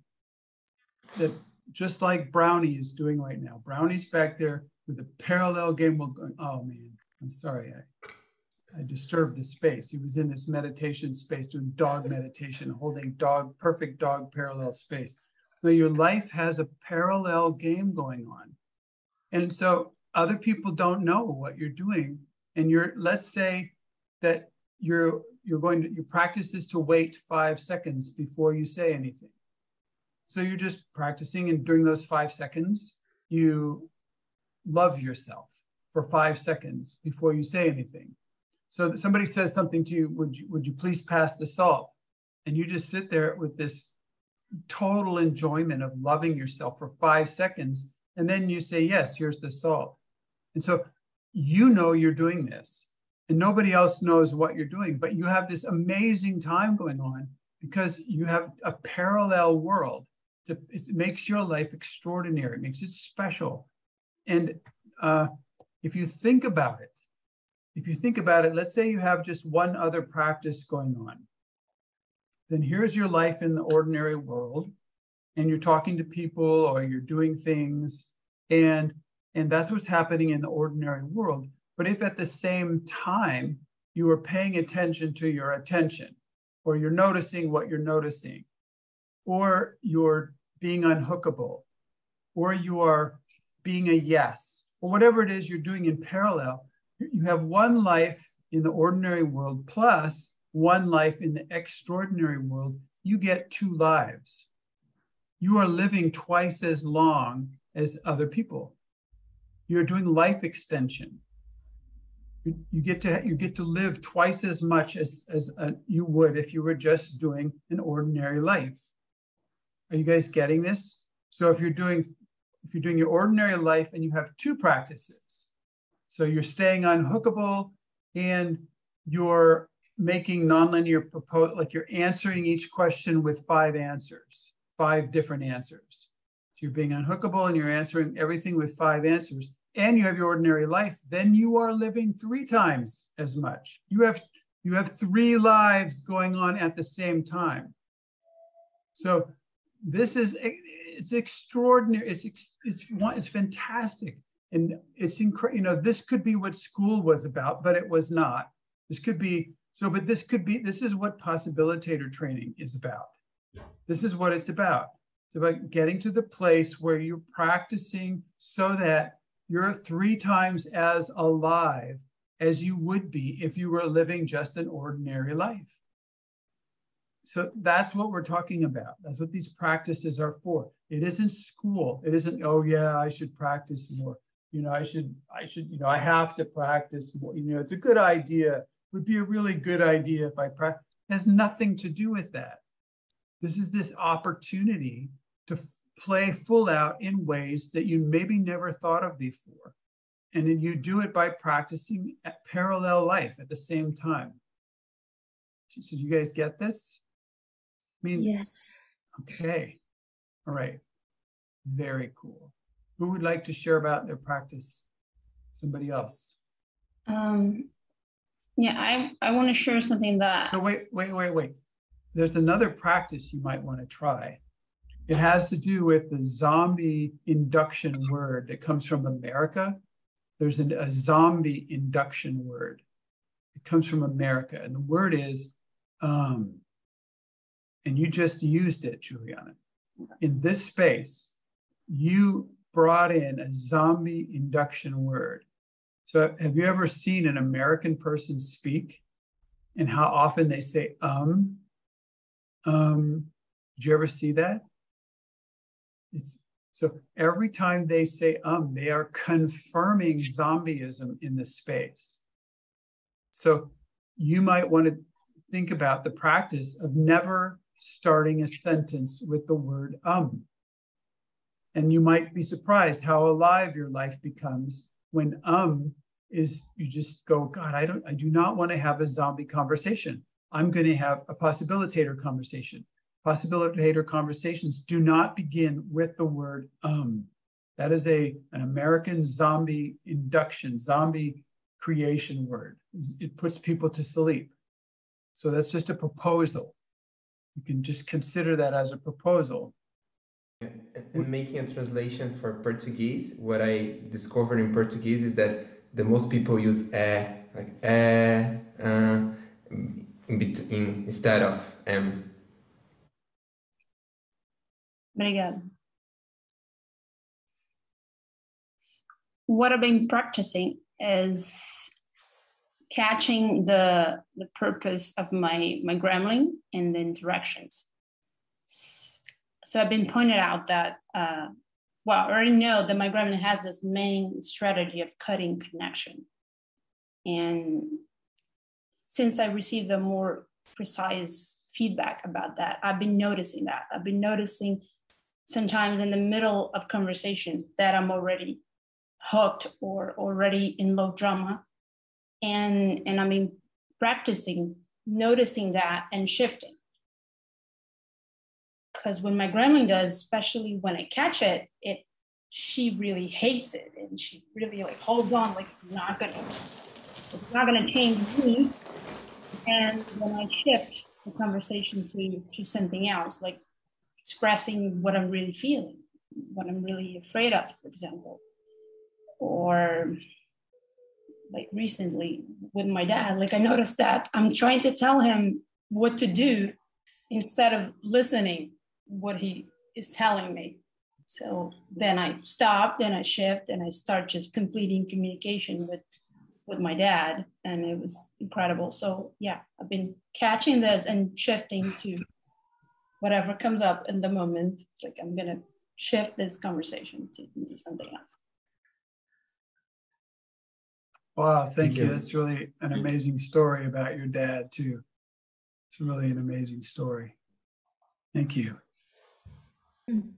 that just like Brownie is doing right now. Brownie's back there with a parallel game world going. Oh man, I'm sorry, I, I disturbed the space. He was in this meditation space doing dog meditation, holding dog, perfect dog parallel space. Now your life has a parallel game going on. And so other people don't know what you're doing. And you're, let's say that you're you're going to your practice is to wait five seconds before you say anything. So you're just practicing, and during those five seconds, you love yourself for five seconds before you say anything. So somebody says something to you, would you would you please pass the salt? And you just sit there with this total enjoyment of loving yourself for five seconds. And then you say, Yes, here's the salt. And so you know you're doing this, and nobody else knows what you're doing, but you have this amazing time going on because you have a parallel world. It makes your life extraordinary, it makes it special. And uh, if you think about it, if you think about it, let's say you have just one other practice going on then here's your life in the ordinary world and you're talking to people or you're doing things and and that's what's happening in the ordinary world but if at the same time you are paying attention to your attention or you're noticing what you're noticing or you're being unhookable or you are being a yes or whatever it is you're doing in parallel you have one life in the ordinary world plus one life in the extraordinary world, you get two lives. You are living twice as long as other people. You're doing life extension. You, you get to you get to live twice as much as as uh, you would if you were just doing an ordinary life. Are you guys getting this? So if you're doing if you're doing your ordinary life and you have two practices, so you're staying unhookable and you're making nonlinear proposal, like you're answering each question with five answers, five different answers. So you're being unhookable and you're answering everything with five answers, and you have your ordinary life, then you are living three times as much. You have you have three lives going on at the same time. So this is it's extraordinary. It's it's it's fantastic, and it's incredible. You know, this could be what school was about, but it was not. This could be so, but this could be, this is what possibilitator training is about. This is what it's about. It's about getting to the place where you're practicing so that you're three times as alive as you would be if you were living just an ordinary life. So that's what we're talking about. That's what these practices are for. It isn't school. It isn't, oh yeah, I should practice more. You know, I should, I should, you know, I have to practice more. You know, it's a good idea would be a really good idea if I practice. Has nothing to do with that. This is this opportunity to play full out in ways that you maybe never thought of before. And then you do it by practicing at parallel life at the same time. So, you guys get this? I mean, yes. Okay. All right. Very cool. Who would like to share about their practice? Somebody else. Um, yeah, I, I want to share something that. So wait, wait, wait, wait. There's another practice you might want to try. It has to do with the zombie induction word that comes from America. There's an, a zombie induction word. It comes from America, and the word is um. And you just used it, Juliana. In this space, you brought in a zombie induction word. So, have you ever seen an American person speak and how often they say um? Um, did you ever see that? It's, so every time they say um, they are confirming zombieism in the space. So you might want to think about the practice of never starting a sentence with the word um. And you might be surprised how alive your life becomes when um is you just go, God, I don't, I do not want to have a zombie conversation. I'm going to have a possibilitator conversation. Possibilitator conversations do not begin with the word um. That is a an American zombie induction, zombie creation word. It puts people to sleep. So that's just a proposal. You can just consider that as a proposal. Making a translation for Portuguese, what I discovered in Portuguese is that the most people use eh, like eh, uh, in, instead of m. Obrigada. What I've been practicing is catching the the purpose of my my gremlin in the interactions. So I've been pointed out that uh, well, I already know that my gremlin has this main strategy of cutting connection, and since I received a more precise feedback about that, I've been noticing that. I've been noticing sometimes in the middle of conversations that I'm already hooked or already in low drama. And and i mean practicing noticing that and shifting. Because when my gremlin does especially when i catch it it she really hates it. And she really like holds on like not gonna it's not gonna change me. And when i shift the conversation to to something else like expressing what i'm really feeling what i'm really afraid of for example. Or like recently with my dad like i noticed that i'm trying to tell him what to do instead of listening what he is telling me. So then i stop then i shift and i start just completing communication with with my dad and it was incredible. So yeah i've been catching this and shifting to whatever comes up in the moment it's like i'm gonna shift this conversation to, into something else Wow, thank, thank you. you. That's really an amazing story about your dad, too. It's really an amazing story. Thank you. Mm,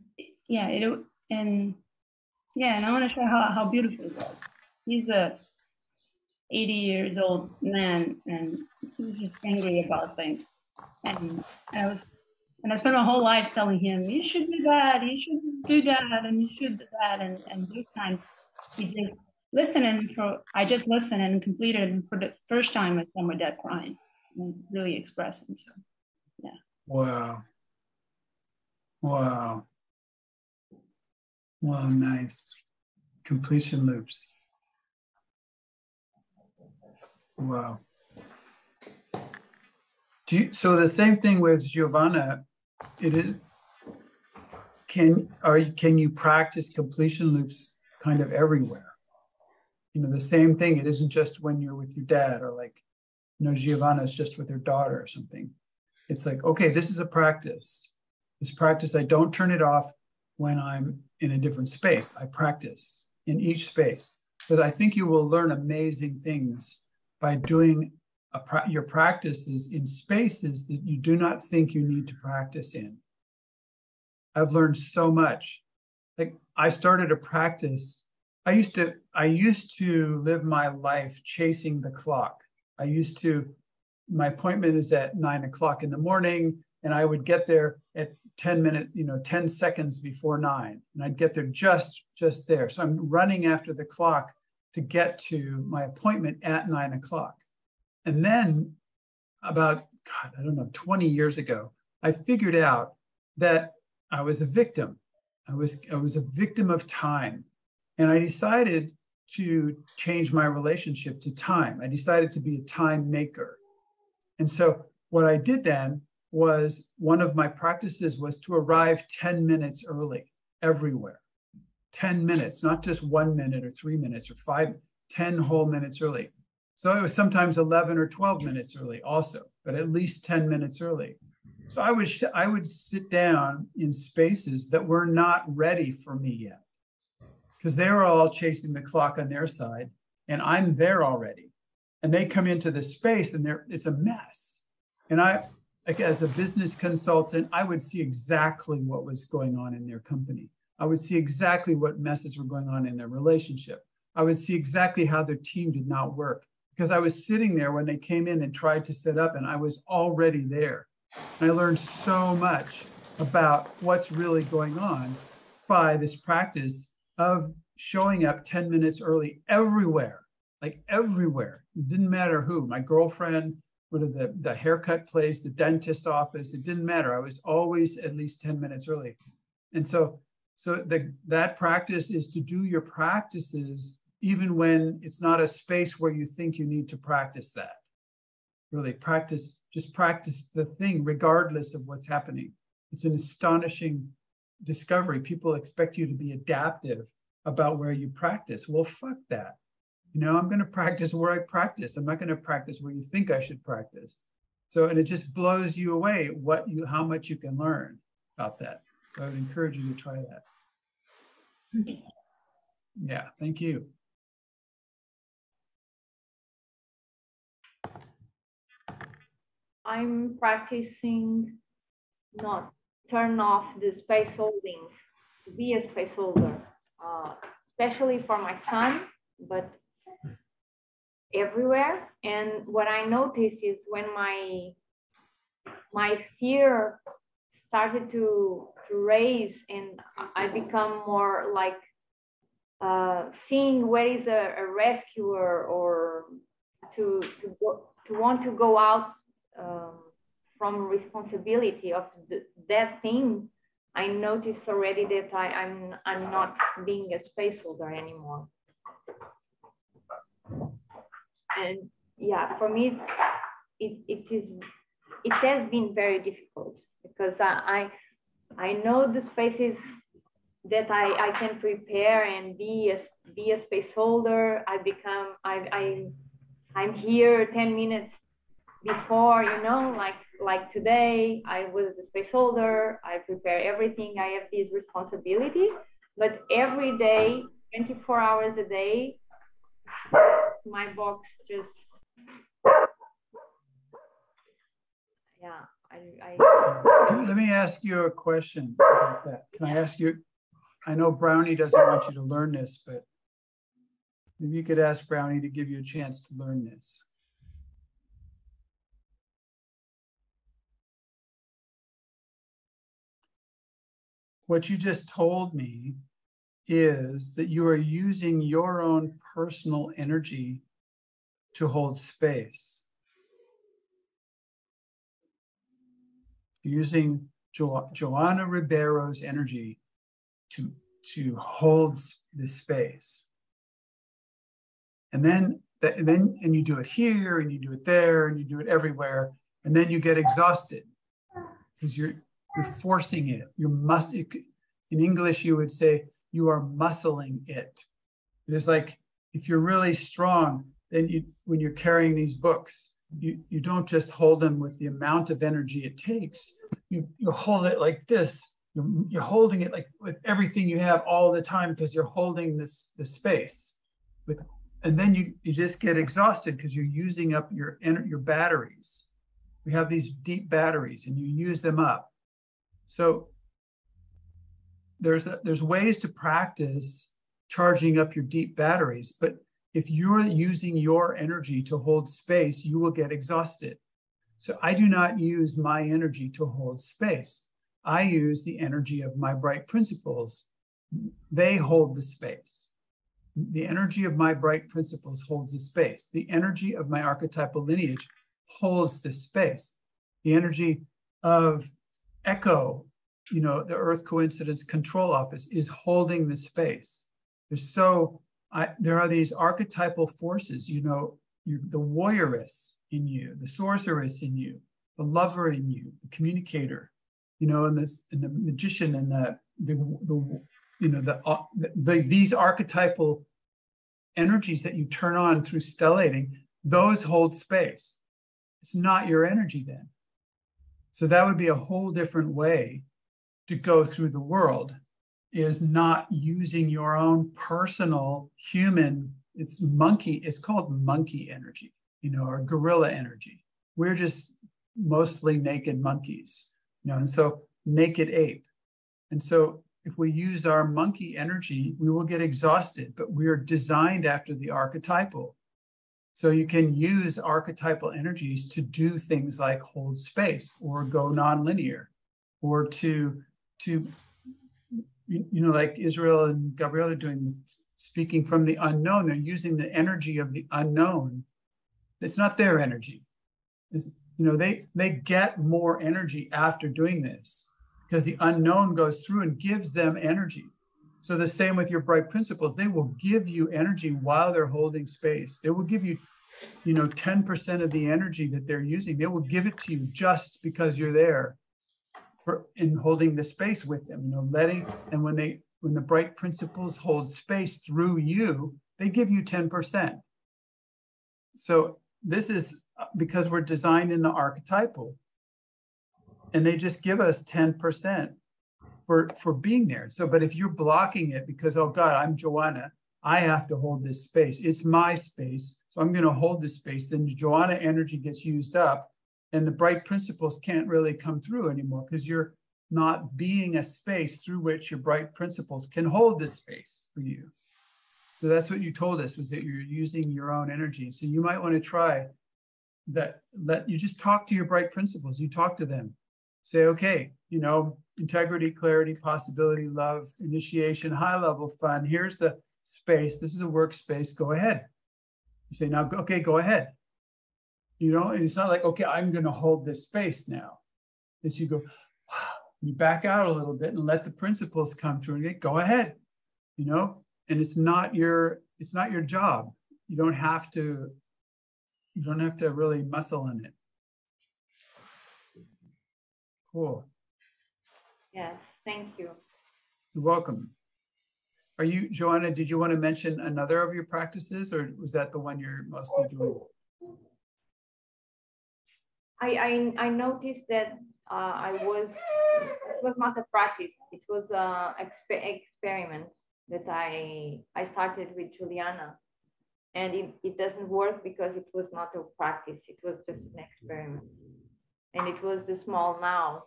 yeah, it, and yeah, and I want to show how, how beautiful it was. He's a 80 years old man, and he's just angry about things. And I was, and I spent my whole life telling him, "You should do that. You should do that, and you should do that." And and this time, he just listening for I just listened and completed and for the first time I saw my dad crying and really expressing. So yeah. Wow. Wow. Wow, nice. Completion loops. Wow. You, so the same thing with Giovanna, it is can are can you practice completion loops kind of everywhere? you know, the same thing. It isn't just when you're with your dad or like, you know, Giovanna is just with her daughter or something. It's like, okay, this is a practice. This practice, I don't turn it off when I'm in a different space. I practice in each space. But I think you will learn amazing things by doing pra- your practices in spaces that you do not think you need to practice in. I've learned so much. Like I started a practice I used to I used to live my life chasing the clock. I used to my appointment is at nine o'clock in the morning, and I would get there at 10 minutes, you know, 10 seconds before nine. And I'd get there just just there. So I'm running after the clock to get to my appointment at nine o'clock. And then about God, I don't know, 20 years ago, I figured out that I was a victim. I was I was a victim of time and I decided to change my relationship to time. I decided to be a time maker. And so what I did then was one of my practices was to arrive 10 minutes early everywhere. 10 minutes, not just one minute or three minutes or five, 10 whole minutes early. So it was sometimes 11 or 12 minutes early also, but at least 10 minutes early. So I would, I would sit down in spaces that were not ready for me yet because they were all chasing the clock on their side and I'm there already. And they come into the space and it's a mess. And I like as a business consultant, I would see exactly what was going on in their company. I would see exactly what messes were going on in their relationship. I would see exactly how their team did not work because I was sitting there when they came in and tried to set up and I was already there. And I learned so much about what's really going on by this practice of showing up 10 minutes early everywhere, like everywhere. It didn't matter who, my girlfriend, what the, the haircut place, the dentist office, it didn't matter. I was always at least 10 minutes early. And so, so the, that practice is to do your practices even when it's not a space where you think you need to practice that. Really practice, just practice the thing regardless of what's happening. It's an astonishing discovery. People expect you to be adaptive about where you practice. Well, fuck that. You know, I'm going to practice where I practice. I'm not going to practice where you think I should practice. So, and it just blows you away what you, how much you can learn about that. So I would encourage you to try that. Yeah, thank you. I'm practicing not turn off the space holding, be a space holder, uh, especially for my son, but everywhere. And what I notice is when my my fear started to, to raise and I become more like uh, seeing where is a, a rescuer or to, to, go, to want to go out um, from responsibility of the, that thing, I noticed already that I, I'm I'm not being a space holder anymore. And yeah, for me, it, it is it has been very difficult because I I, I know the spaces that I, I can prepare and be a be a space holder. I become I I I'm here 10 minutes before, you know, like like today, I was the space holder. I prepare everything. I have this responsibility, but every day, 24 hours a day, my box just yeah. I, I... Let me ask you a question about that. Can I ask you? I know Brownie doesn't want you to learn this, but maybe you could ask Brownie to give you a chance to learn this. What you just told me is that you are using your own personal energy to hold space. Using jo- Joanna Ribeiro's energy to, to hold the space. And then, and then, and you do it here, and you do it there, and you do it everywhere, and then you get exhausted because you're you're forcing it. You must. In English, you would say you are muscling it. It is like if you're really strong, then you, when you're carrying these books, you, you don't just hold them with the amount of energy it takes. You, you hold it like this. You're, you're holding it like with everything you have all the time because you're holding this the space. With, and then you, you just get exhausted because you're using up your your batteries. We have these deep batteries and you use them up. So there's there's ways to practice charging up your deep batteries, but if you're using your energy to hold space, you will get exhausted. So I do not use my energy to hold space. I use the energy of my bright principles. They hold the space. The energy of my bright principles holds the space. The energy of my archetypal lineage holds the space. The energy of echo, you know, the Earth Coincidence Control Office is holding the space. There's so, I, there are these archetypal forces, you know, the warrioress in you, the sorceress in you, the lover in you, the communicator, you know, and, this, and the magician and the, the, the you know, the, uh, the, these archetypal energies that you turn on through stellating, those hold space. It's not your energy then. So that would be a whole different way to go through the world is not using your own personal human it's monkey it's called monkey energy you know or gorilla energy. We're just mostly naked monkeys you know and so naked ape. And so if we use our monkey energy we will get exhausted but we are designed after the archetypal. So you can use archetypal energies to do things like hold space or go nonlinear or to to you, know, like Israel and Gabriela are doing, speaking from the unknown. They're using the energy of the unknown. It's not their energy. It's, you know, they they get more energy after doing this because the unknown goes through and gives them energy. So the same with your bright principles, they will give you energy while they're holding space. They will give you, you know, 10% of the energy that they're using. They will give it to you just because you're there for in holding the space with them, you know, letting and when they when the bright principles hold space through you, they give you 10%. So this is uh, because we're designed in the archetypal. And they just give us 10% for, for being there. So, but if you're blocking it because, oh God, I'm Joanna, I have to hold this space. It's my space. So I'm going to hold this space. Then Joanna energy gets used up and the bright principles can't really come through anymore because you're not being a space through which your bright principles can hold this space for you. So that's what you told us was that you're using your own energy. So you might want to try that. Let you just talk to your bright principles. You talk to them. Say, okay, you know, integrity, clarity, possibility, love, initiation, high level fun. Here's the space. This is a workspace. Go ahead. You say, now, okay, go ahead. You know, and it's not like, okay, I'm going to hold this space now. As you go, wow, you back out a little bit and let the principles come through and get, go ahead. You know, and it's not your it's not your job. You don't have to you don't have to really muscle in it. Cool. Yes, thank you. You're welcome. Are you, Joanna, did you want to mention another of your practices or was that the one you're mostly doing? Oh, I, I, I noticed that uh, I was, it was not a practice, it was an exper experiment that I, I started with Juliana. And it, it doesn't work because it was not a practice, it was just an experiment. And it was the small now.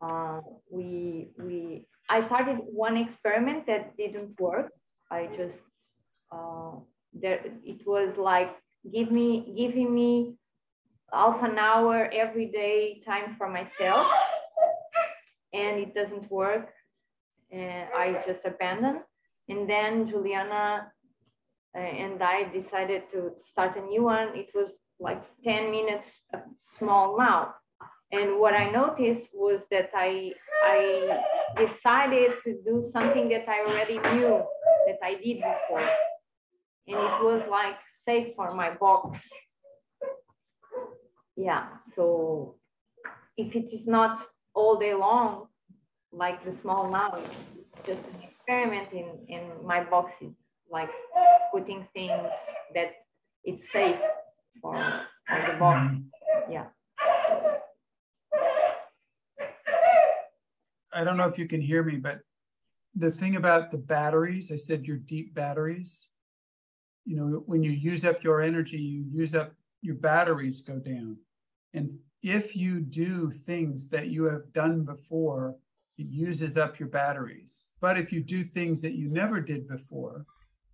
Uh, we, we, I started one experiment that didn't work. I just, uh, there, it was like give me, giving me half an hour every day time for myself and it doesn't work and I just abandoned. And then Juliana uh, and I decided to start a new one. It was like 10 minutes small now. And what I noticed was that I, I decided to do something that I already knew that I did before. And it was like safe for my box yeah so if it is not all day long like the small now just an experiment in in my boxes like putting things that it's safe for, for the box mm-hmm. yeah I don't know if you can hear me, but the thing about the batteries, I said your deep batteries, you know, when you use up your energy, you use up your batteries go down. And if you do things that you have done before, it uses up your batteries. But if you do things that you never did before,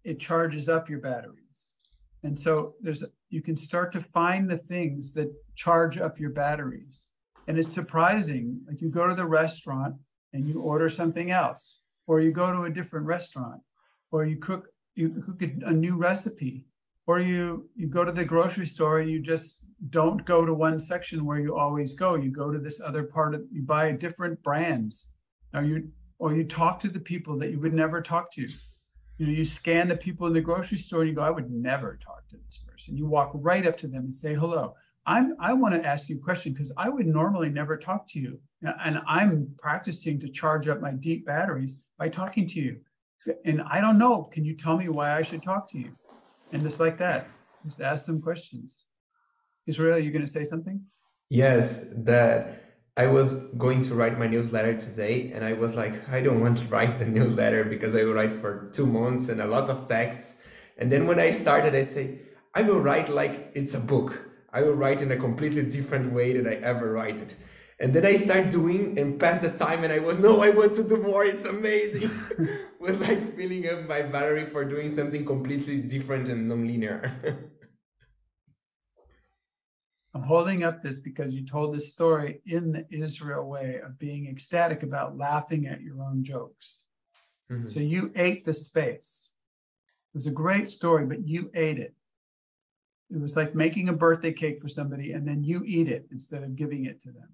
it charges up your batteries. And so there's you can start to find the things that charge up your batteries. And it's surprising. Like you go to the restaurant and you order something else, or you go to a different restaurant, or you cook you cook a new recipe or you you go to the grocery store and you just don't go to one section where you always go. You go to this other part of you buy different brands. Or you or you talk to the people that you would never talk to. You know you scan the people in the grocery store and you go i would never talk to this person. You walk right up to them and say hello i'm i want to ask you a question because i would normally never talk to you and i'm practicing to charge up my deep batteries by talking to you. And i don't know. Can you tell me why i should talk to you and just like that, just ask them questions. Israel, are you going to say something? Yes, that I was going to write my newsletter today, and I was like, I don't want to write the newsletter because I will write for two months and a lot of texts. And then when I started, I say, I will write like it's a book. I will write in a completely different way than I ever write it. And then I start doing and pass the time, and I was, no, I want to do more. It's amazing. was like filling up my battery for doing something completely different and non-linear. I'm holding up this because you told this story in the Israel way of being ecstatic about laughing at your own jokes. Mm-hmm. So you ate the space. It was a great story, but you ate it. It was like making a birthday cake for somebody and then you eat it instead of giving it to them.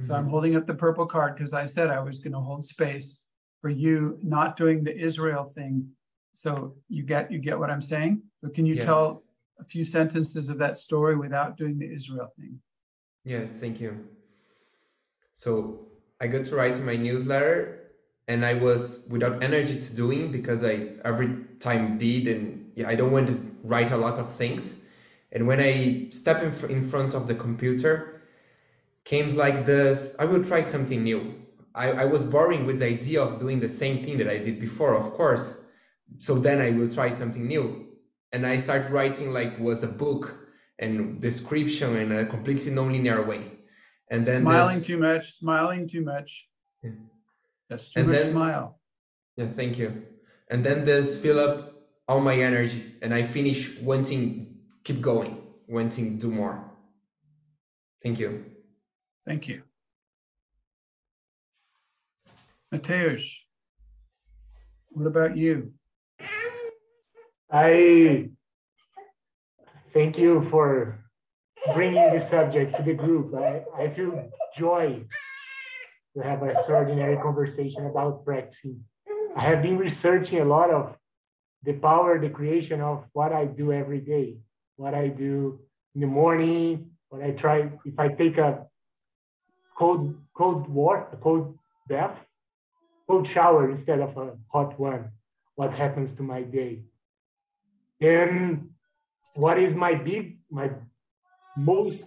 So I'm mm-hmm. holding up the purple card because I said I was going to hold space for you not doing the Israel thing. So you get you get what I'm saying? So can you yeah. tell a few sentences of that story without doing the Israel thing? Yes, thank you. So I got to write my newsletter and I was without energy to doing because I every time did and yeah, I don't want to write a lot of things. And when I step in, in front of the computer, came like this, I will try something new. I, I was boring with the idea of doing the same thing that I did before, of course. So then I will try something new. And I start writing like was a book and description in a completely non-linear way. And then smiling too much, smiling too much. Yeah. That's too and much then, smile. Yeah, thank you. And then this fill up all my energy and I finish wanting keep going, wanting do more. Thank you. Thank you. Mateusz, what about you? I thank you for bringing this subject to the group. I, I feel joy to have an extraordinary conversation about practicing. I have been researching a lot of the power, the creation of what I do every day, what I do in the morning, what I try, if I take a cold, cold water, cold bath, cold shower instead of a hot one, what happens to my day. And what is my big, my most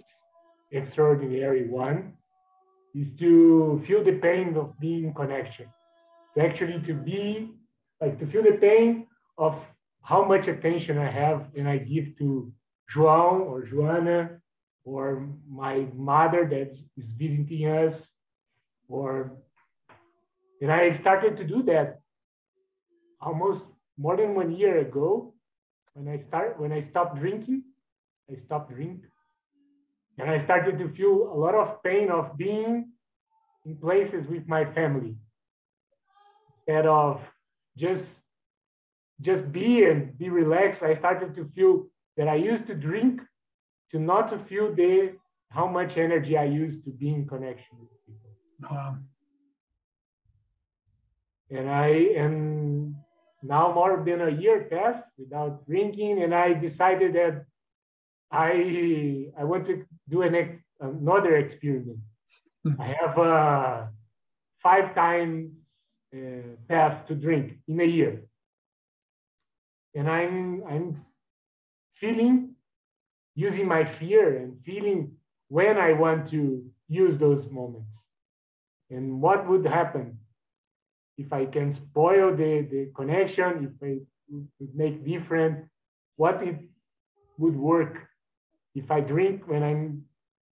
extraordinary one is to feel the pain of being in connection. To actually to be, like to feel the pain of how much attention I have and I give to João or Joana or my mother that is visiting us or and I started to do that almost more than one year ago when I start when I stopped drinking. I stopped drinking. And I started to feel a lot of pain of being in places with my family. Instead of just just be and be relaxed, I started to feel that I used to drink to not to feel the how much energy I use to be in connection with people. Wow. And I am now more than a year passed without drinking, and I decided that I I want to do an ex, another experiment. Hmm. I have uh, five times uh, pass to drink in a year, and I'm I'm feeling using my fear and feeling when I want to use those moments, and what would happen if I can spoil the, the connection, if I would make different, what it would work if I drink when I'm,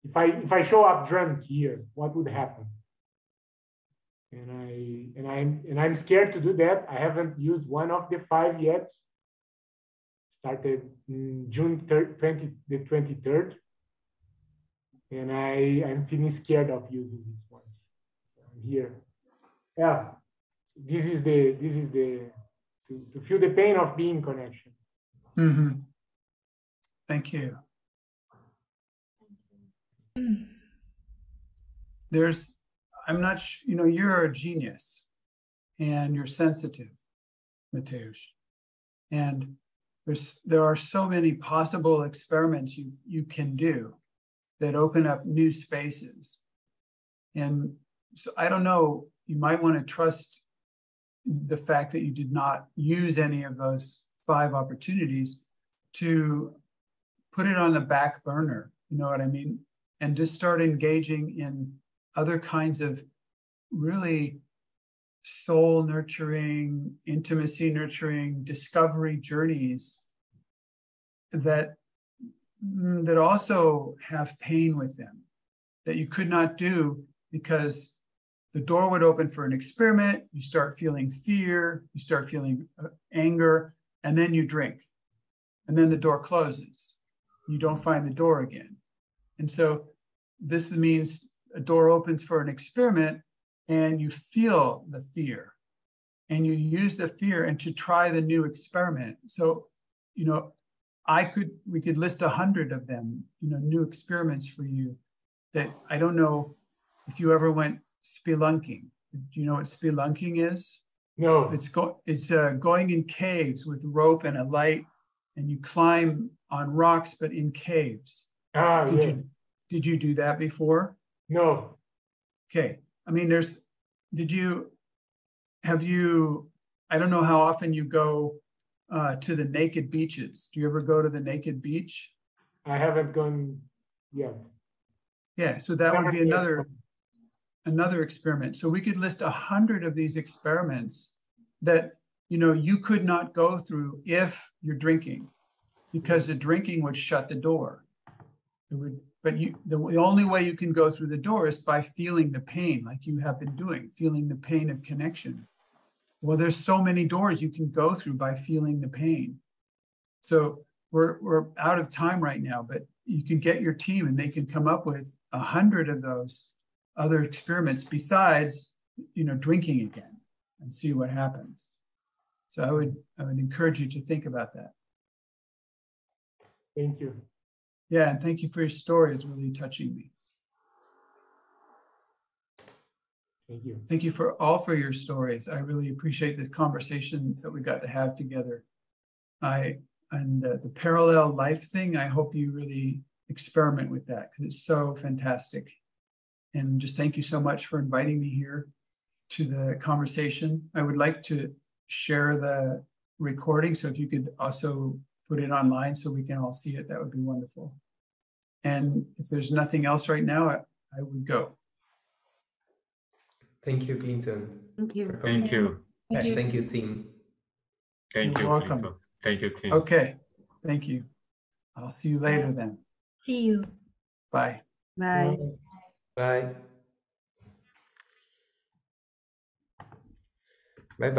if I if I show up drunk here, what would happen? And I and I'm and I'm scared to do that. I haven't used one of the five yet. Started June 3rd, 20, the 23rd. And I, I'm feeling scared of using these ones. Here. Yeah, this is the this is the to, to feel the pain of being connection. Mm-hmm. Thank you. There's, I'm not, you know, you're a genius and you're sensitive, Mateusz. And there's, there are so many possible experiments you, you can do that open up new spaces. And so I don't know, you might want to trust the fact that you did not use any of those five opportunities to put it on the back burner. You know what I mean? And just start engaging in other kinds of really soul nurturing, intimacy nurturing, discovery journeys that that also have pain with them that you could not do because the door would open for an experiment. You start feeling fear, you start feeling uh, anger, and then you drink. And then the door closes. You don't find the door again. And so this means a door opens for an experiment and you feel the fear and you use the fear and to try the new experiment. So, you know, I could, we could list a hundred of them, you know, new experiments for you that I don't know if you ever went spelunking. Do you know what spelunking is? No. It's go, it's uh, going in caves with rope and a light and you climb on rocks, but in caves. Ah, Did yeah. you, did you do that before? No. Okay. I mean, there's, did you, have you, I don't know how often you go uh, to the naked beaches. Do you ever go to the naked beach? I haven't gone yet. Yeah. So that would be another, another experiment. So we could list a hundred of these experiments that, you know, you could not go through if you're drinking because the drinking would shut the door. It would, but you, the, the only way you can go through the door is by feeling the pain like you have been doing, feeling the pain of connection. Well, there's so many doors you can go through by feeling the pain. So we're, we're out of time right now, but you can get your team and they can come up with a hundred of those other experiments besides, you know, drinking again and see what happens. So I would, I would encourage you to think about that. Thank you. Yeah, and thank you for your story. It's really touching me. Thank you. Thank you for all for your stories. I really appreciate this conversation that we got to have together. I and uh, the parallel life thing. I hope you really experiment with that because it's so fantastic. And just thank you so much for inviting me here to the conversation. I would like to share the recording, so if you could also put it online so we can all see it, that would be wonderful. And if there's nothing else right now, I, I would go. Thank you, Clinton. Thank you. Thank you. Thank you. Thank you, team. Thank You're you. welcome. Clinton. Thank you, team. Okay, thank you. I'll see you later then. See you. Bye. Bye. Bye.